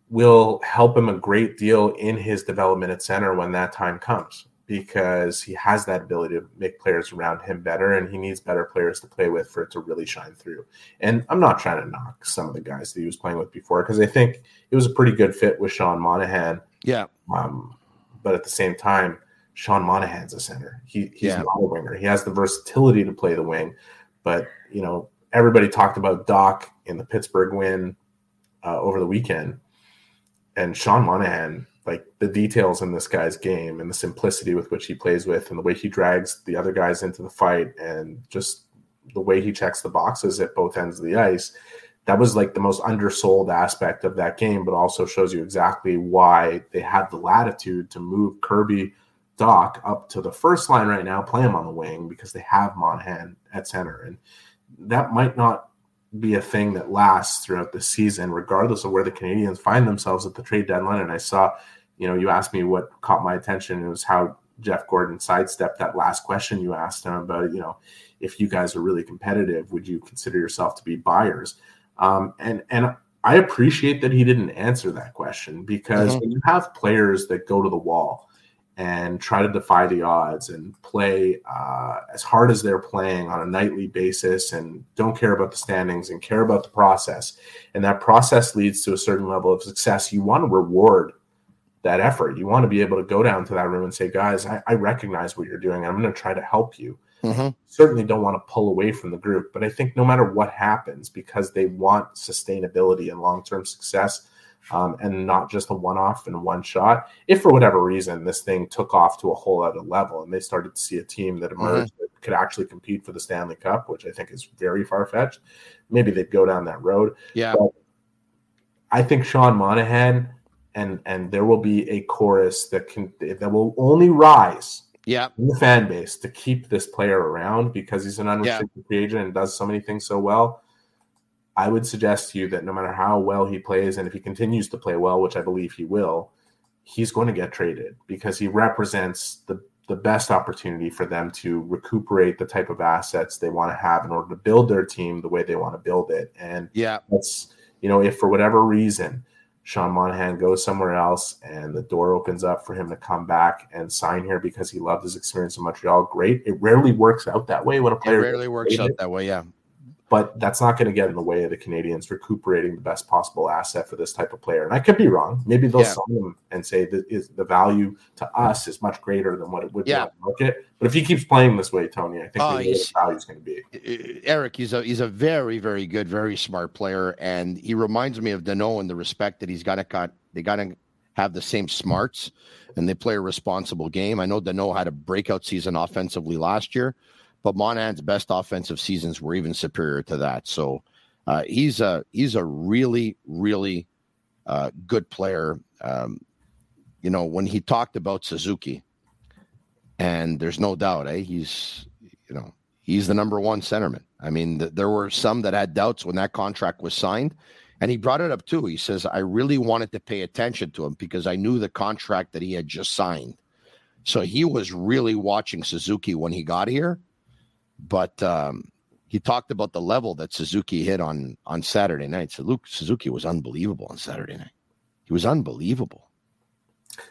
will help him a great deal in his development at center when that time comes because he has that ability to make players around him better and he needs better players to play with for it to really shine through. And I'm not trying to knock some of the guys that he was playing with before because I think it was a pretty good fit with Sean Monahan. Yeah. Um, but at the same time, Sean Monahan's a center. He, he's yeah. not a winger. He has the versatility to play the wing. But, you know, everybody talked about Dach in the Pittsburgh win uh, over the weekend. And Sean Monahan like the details in this guy's game and the simplicity with which he plays with and the way he drags the other guys into the fight and just the way he checks the boxes at both ends of the ice that was like the most undersold aspect of that game but also shows you exactly why they had the latitude to move kirby Dach up to the first line right now play him on the wing because they have monahan at center. And that might not be a thing that lasts throughout the season, regardless of where the Canadiens find themselves at the trade deadline. And I saw, you know, you asked me what caught my attention. It was how Jeff Gorton sidestepped that last question you asked him about, you know, if you guys are really competitive, would you consider yourself to be buyers? Um, and and I appreciate that he didn't answer that question because mm-hmm. when you have players that go to the wall and try to defy the odds and play uh, as hard as they're playing on a nightly basis and don't care about the standings and care about the process. And that process leads to a certain level of success. You want to reward that effort. You want to be able to go down to that room and say, guys, I, I recognize what you're doing. I'm going to try to help you. Mm-hmm. Certainly don't want to pull away from the group. But I think no matter what happens, because they want sustainability and long term success, um, and not just a one off and one shot. If for whatever reason this thing took off to a whole other level and they started to see a team that emerged mm-hmm. that could actually compete for the Stanley Cup, which I think is very far fetched, maybe they'd go down that road. Yeah. But I think Sean Monahan and and there will be a chorus that can that will only rise yeah in the fan base to keep this player around because he's an unrestricted yeah. free agent and does so many things so well I would suggest to you that no matter how well he plays, and if he continues to play well, which I believe he will, he's going to get traded because he represents the the best opportunity for them to recuperate the type of assets they want to have in order to build their team the way they want to build it. And yeah, that's you know, if for whatever reason Sean Monahan goes somewhere else and the door opens up for him to come back and sign here because he loved his experience in Montreal, great. It rarely works out that way when a player it rarely works out that way, yeah but that's not going to get in the way of the Canadiens recuperating the best possible asset for this type of player. And I could be wrong. Maybe they'll yeah. sign him and say that is the value to us is much greater than what it would yeah. be on the market. But if he keeps playing this way, Tony, I think uh, the value is going to be. Eric, he's a he's a very very good, very smart player, and he reminds me of Danault in the respect that he's got to got they got to have the same smarts and they play a responsible game. I know Danault had a breakout season offensively last year but Monahan's best offensive seasons were even superior to that. So uh, he's a he's a really really uh, good player. Um, you know, when he talked about Suzuki, and there's no doubt, eh? He's you know he's the number one centerman. I mean, th- there were some that had doubts when that contract was signed. And he brought it up too. He says, I really wanted to pay attention to him because I knew the contract that he had just signed. So he was really watching Suzuki when he got here but um, he talked about the level that Suzuki hit on on Saturday night. So Luke Suzuki was unbelievable on Saturday night. He was unbelievable.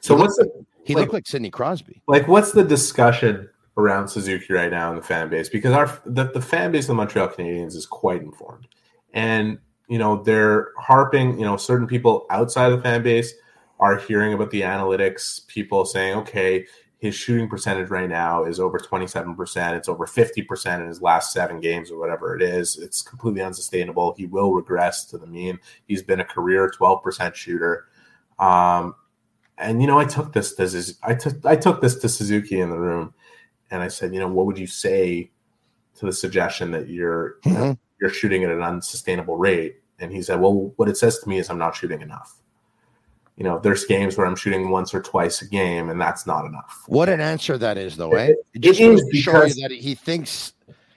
So he what's looked, the, he like, looked like Sidney Crosby? Like what's the discussion around Suzuki right now in the fan base? Because our the, the fan base of the Montreal Canadiens is quite informed, and you know they're harping. You know, certain people outside of the fan base are hearing about the analytics. People saying, okay, his shooting percentage right now is over 27%. It's over 50% in his last seven games or whatever it is. It's completely unsustainable. He will regress to the mean. He's been a career 12% shooter. Um, and you know, I took this to I took I took this to Suzuki in the room, and I said, you know, what would you say to the suggestion that you're mm-hmm. you're shooting at an unsustainable rate? And he said, well, what it says to me is I'm not shooting enough. You know, there's games where I'm shooting once or twice a game, and that's not enough. What an answer that is, though, eh? It, just it is because that he thinks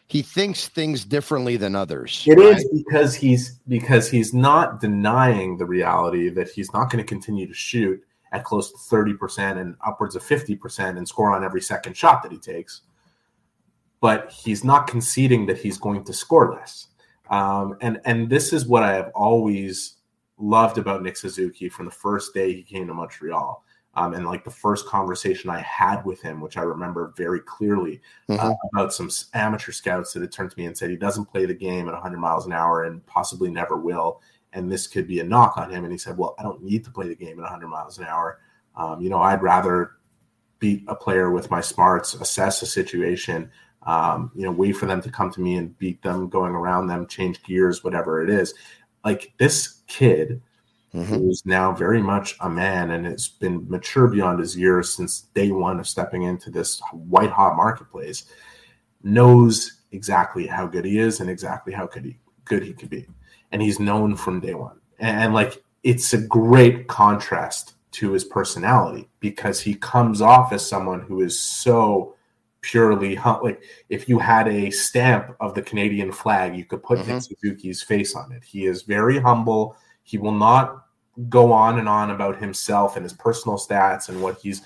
he thinks things differently than others. It right? is because he's because he's not denying the reality that he's not going to continue to shoot at close to 30% and upwards of 50% and score on every second shot that he takes. But he's not conceding that he's going to score less. Um, and and this is what I have always loved about Nick Suzuki from the first day he came to Montreal. Um, and like the first conversation I had with him, which I remember very clearly mm-hmm. uh, about some amateur scouts that had turned to me and said he doesn't play the game at 100 miles an hour and possibly never will and this could be a knock on him. And he said, "Well, I don't need to play the game at 100 miles an hour. Um, you know, I'd rather beat a player with my smarts, assess a situation, um, you know, wait for them to come to me and beat them, going around them, change gears, whatever it is." Like this kid, mm-hmm. who's now very much a man and has been mature beyond his years since day one of stepping into this white hot marketplace, knows exactly how good he is and exactly how good he good he could be and he's known from day one. And, and like it's a great contrast to his personality because he comes off as someone who is so purely like if you had a stamp of the Canadian flag, you could put mm-hmm. Nick Suzuki's face on it. He is very humble. He will not go on and on about himself and his personal stats and what he's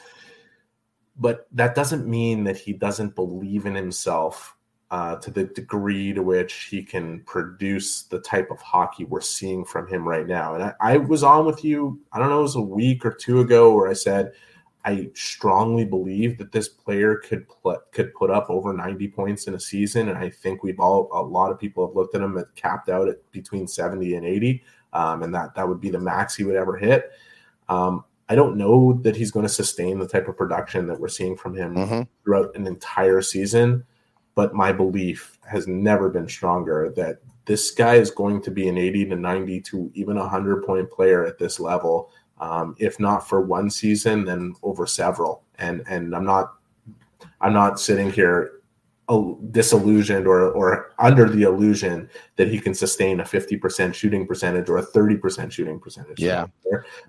but that doesn't mean that he doesn't believe in himself uh, to the degree to which he can produce the type of hockey we're seeing from him right now. And I, I, was on with you, I don't know, it was a week or two ago where I said I strongly believe that this player could pl- could put up over 90 points in a season. And I think we've all, a lot of people have looked at him at capped out at between 70 and 80. Um, and that, that would be the max he would ever hit. Um, I don't know that he's going to sustain the type of production that we're seeing from him mm-hmm. throughout an entire season but my belief has never been stronger that this guy is going to be an 80 to 90 to even a 100 point player at this level um, if not for one season then over several and and i'm not i'm not sitting here disillusioned or or under the illusion that he can sustain a 50% shooting percentage or a 30% shooting percentage. Yeah.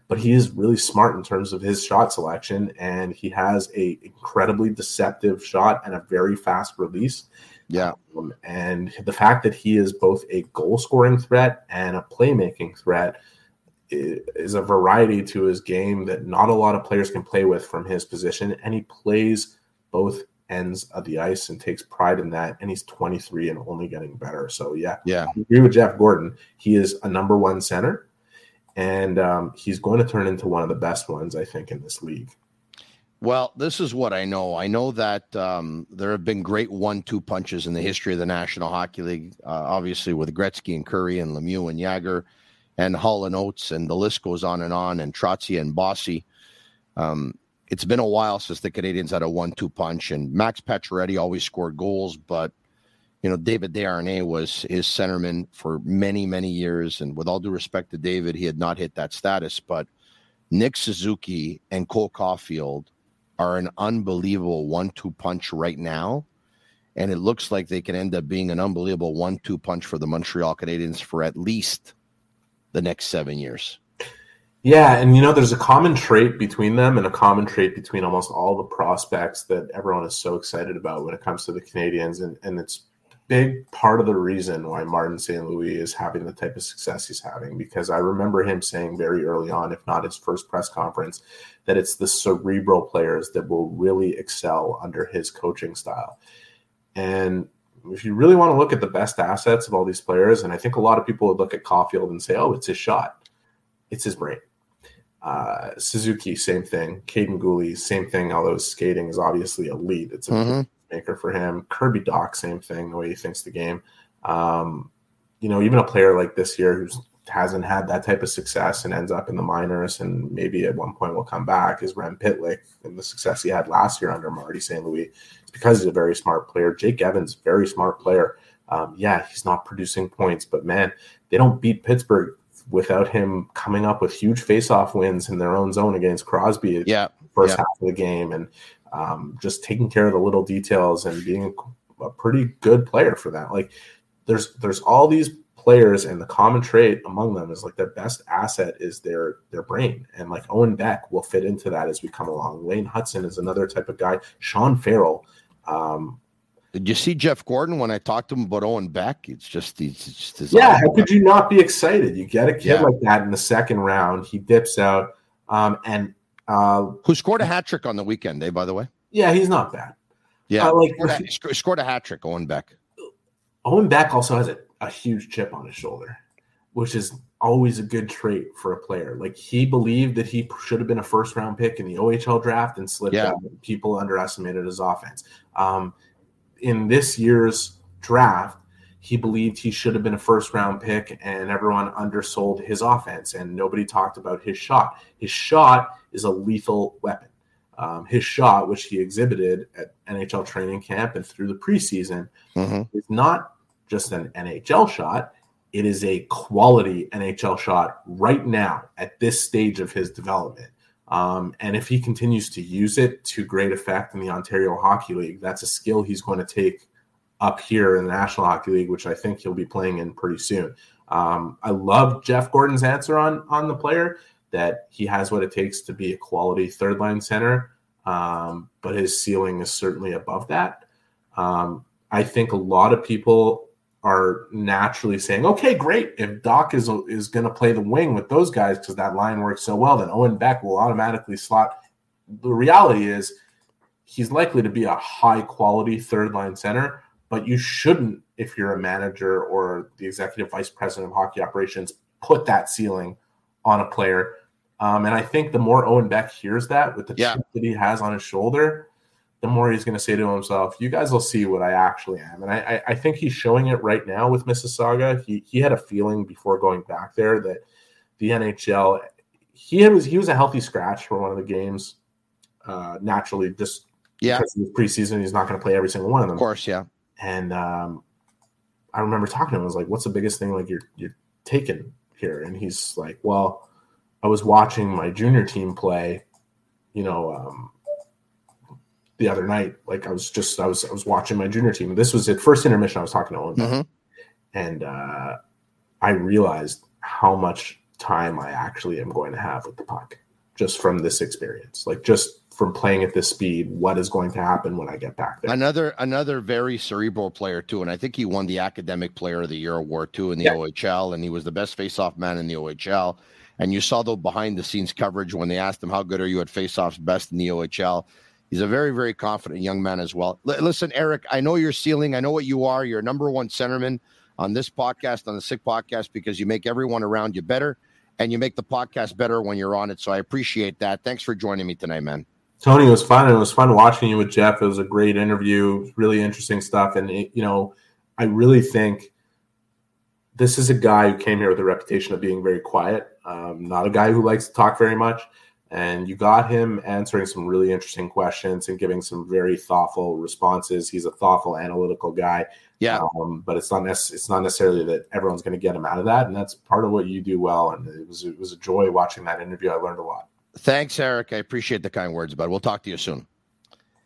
But he is really smart in terms of his shot selection and he has a incredibly deceptive shot and a very fast release. Yeah. Um, and the fact that he is both a goal scoring threat and a playmaking threat is a variety to his game that not a lot of players can play with from his position and he plays both ends of the ice and takes pride in that. And he's 23 and only getting better. So yeah, yeah, I agree with Jeff Gorton. He is a number one center, and um, he's going to turn into one of the best ones I think in this league. Well, this is what I know. I know that um, there have been great one-two punches in the history of the National Hockey League. Uh, obviously, with Gretzky and Kurri and Lemieux and Jagr, and Hull and Oates, and the list goes on and on. And Trottier and Bossy. Um, it's been a while since the Canadiens had a one-two punch, and Max Pacioretty always scored goals, but you know David Desharnais was his centerman for many, many years, and with all due respect to David, he had not hit that status. But Nick Suzuki and Cole Caufield are an unbelievable one-two punch right now, and it looks like they can end up being an unbelievable one-two punch for the Montreal Canadiens for at least the next seven years. Yeah, and you know, there's a common trait between them, and a common trait between almost all the prospects that everyone is so excited about when it comes to the Canadiens, and and it's a big part of the reason why Martin St. Louis is having the type of success he's having. Because I remember him saying very early on, if not his first press conference, that it's the cerebral players that will really excel under his coaching style. And if you really want to look at the best assets of all these players, and I think a lot of people would look at Caufield and say, "Oh, it's his shot." It's his brain uh, Suzuki, same thing. Kaiden Guhle, same thing. Although skating is obviously elite, it's a mm-hmm. maker for him. Kirby Dach, same thing. The way he thinks the game. Um, you know, even a player like this year who hasn't had that type of success and ends up in the minors and maybe at one point will come back is Rem Pitlick and the success he had last year under Marty St. Louis. Because he's a very smart player. Jake Evans, very smart player. Um, yeah, he's not producing points, but man, they don't beat Pittsburgh without him coming up with huge face-off wins in their own zone against Crosby. Yeah, first yeah. half of the game, and um, just taking care of the little details and being a pretty good player for that. Like there's there's all these players and the common trait among them is like their best asset is their their brain. And like owen beck will fit into that as we come along. Lane hutson is another type of guy. Sean farrell um, did you see jeff gorton when i talked to him about owen beck? It's just he's just yeah how could you not be excited? You get a kid yeah. like that in the second round he dips out um, and uh, who scored a hat trick on the weekend eh by the way? Yeah he's not bad. Yeah. Uh, like scored a, scored a hat trick owen beck. Owen beck also has a a huge chip on his shoulder, which is always a good trait for a player. Like he believed that he should have been a first round pick in the OHL draft and slipped yeah. out. People underestimated his offense. Um, in this year's draft, he believed he should have been a first round pick, and everyone undersold his offense, and nobody talked about his shot. His shot is a lethal weapon. Um, his shot, which he exhibited at NHL training camp and through the preseason, mm-hmm. is not just an NHL shot. It is a quality NHL shot right now at this stage of his development. Um, and if he continues to use it to great effect in the Ontario Hockey League, that's a skill he's going to take up here in the National Hockey League, which I think he'll be playing in pretty soon. Um, I love Jeff Gorton's answer on on the player that he has what it takes to be a quality third line center, um, but his ceiling is certainly above that. Um, I think a lot of people are naturally saying, okay, great. If Dach is is going to play the wing with those guys because that line works so well, then Owen Beck will automatically slot. The reality is, he's likely to be a high quality third line center, but you shouldn't, if you're a manager or the executive vice president of hockey operations, put that ceiling on a player. Um, and I think the more Owen Beck hears that with the yeah. chip that he has on his shoulder, the more he's going to say to himself, "You guys will see what I actually am." And I, I, think he's showing it right now with Mississauga. He he had a feeling before going back there that the NHL he was he was a healthy scratch for one of the games. Uh, naturally, just yeah, because of preseason, he's not going to play every single one of them. Of course, yeah. And um, I remember talking to him. I was like, "What's the biggest thing like you're you're taking here?" And he's like, "Well, I was watching my junior team play." You know, um, the other night. Like I was just I was I was watching my junior team. This was at first intermission. I was talking to Owen, mm-hmm. and uh, I realized how much time I actually am going to have with the puck just from this experience. Like just from playing at this speed, what is going to happen when I get back there? Another another very cerebral player too, and I think he won the Academic Player of the Year award too in the yeah. OHL, and he was the best faceoff man in the OHL. And you saw the behind the scenes coverage when they asked him how good are you at faceoffs, best in the OHL He's a very, very confident young man as well. L- listen, Eric, I know your ceiling. I know what you are. You're number one centerman on this podcast, on the Sick Podcast, because you make everyone around you better and you make the podcast better when you're on it. So I appreciate that. Thanks for joining me tonight, man. Tony, it was fun. It was fun watching you with Jeff. It was a great interview, really interesting stuff. And, it, you know, I really think this is a guy who came here with a reputation of being very quiet, um, not a guy who likes to talk very much and you got him answering some really interesting questions and giving some very thoughtful responses. He's a thoughtful, analytical guy. Yeah, um, but it's not nec- it's not necessarily that everyone's going to get him out of that, and that's part of what you do well. And it was it was a joy watching that interview. I learned a lot. Thanks, Eric. I appreciate the kind words, bud. We'll talk to you soon.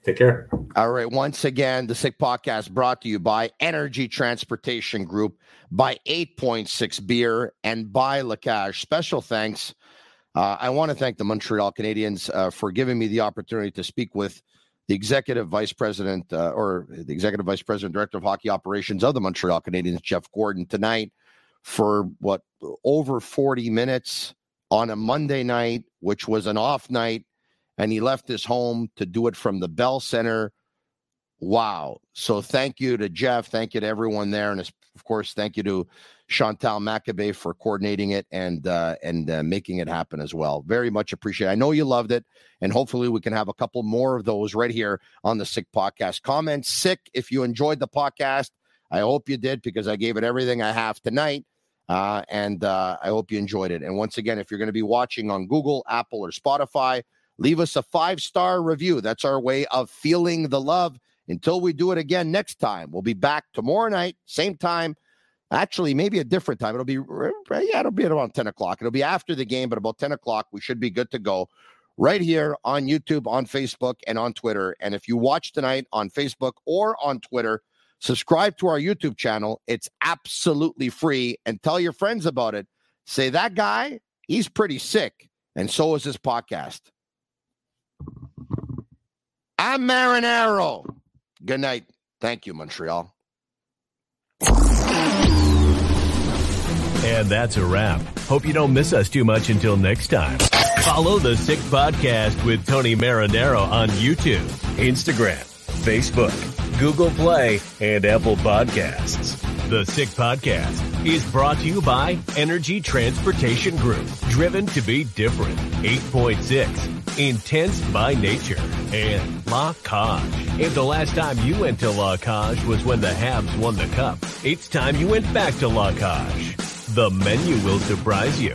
Take care. All right. Once again, the Sick Podcast brought to you by Energy Transportation Group, by 8.6 Beer, and by Lacage. Special thanks uh, I want to thank the Montreal Canadiens uh, for giving me the opportunity to speak with the executive vice president uh, or the executive vice president, director of hockey operations of the Montreal Canadiens, Jeff Gorton, tonight for what over 40 minutes on a Monday night, which was an off night. And he left his home to do it from the Bell Center. Wow. So thank you to Jeff. Thank you to everyone there. And of course, thank you to Chantal Machabée for coordinating it and uh, and uh, making it happen as well. Very much appreciate. I know you loved it, and hopefully we can have a couple more of those right here on the Sick Podcast. Comment sick if you enjoyed the podcast. I hope you did because I gave it everything I have tonight. Uh, and uh, I hope you enjoyed it. And once again, if you're going to be watching on Google, Apple, or Spotify, leave us a five star review. That's our way of feeling the love. Until we do it again next time, we'll be back tomorrow night, same time, Actually, maybe a different time. It'll be yeah, it'll be around 10 o'clock. It'll be after the game, but about 10 o'clock, we should be good to go. right here on YouTube, on Facebook, and on Twitter. And if you watch tonight on Facebook or on Twitter, subscribe to our YouTube channel. It's absolutely free and tell your friends about it. Say that guy, he's pretty sick. And so is this podcast. I'm Marinaro. Good night. Thank you, Montreal. And that's a wrap. Hope you don't miss us too much until next time. Follow the Sick Podcast with Tony Marinaro on YouTube, Instagram, Facebook, Google Play, and Apple Podcasts. The Sick Podcast is brought to you by Energy Transportation Group, driven to be different. 8.6, intense by nature, and La Cage. If the last time you went to La Cage was when the Habs won the cup, it's time you went back to La Cage. The menu will surprise you.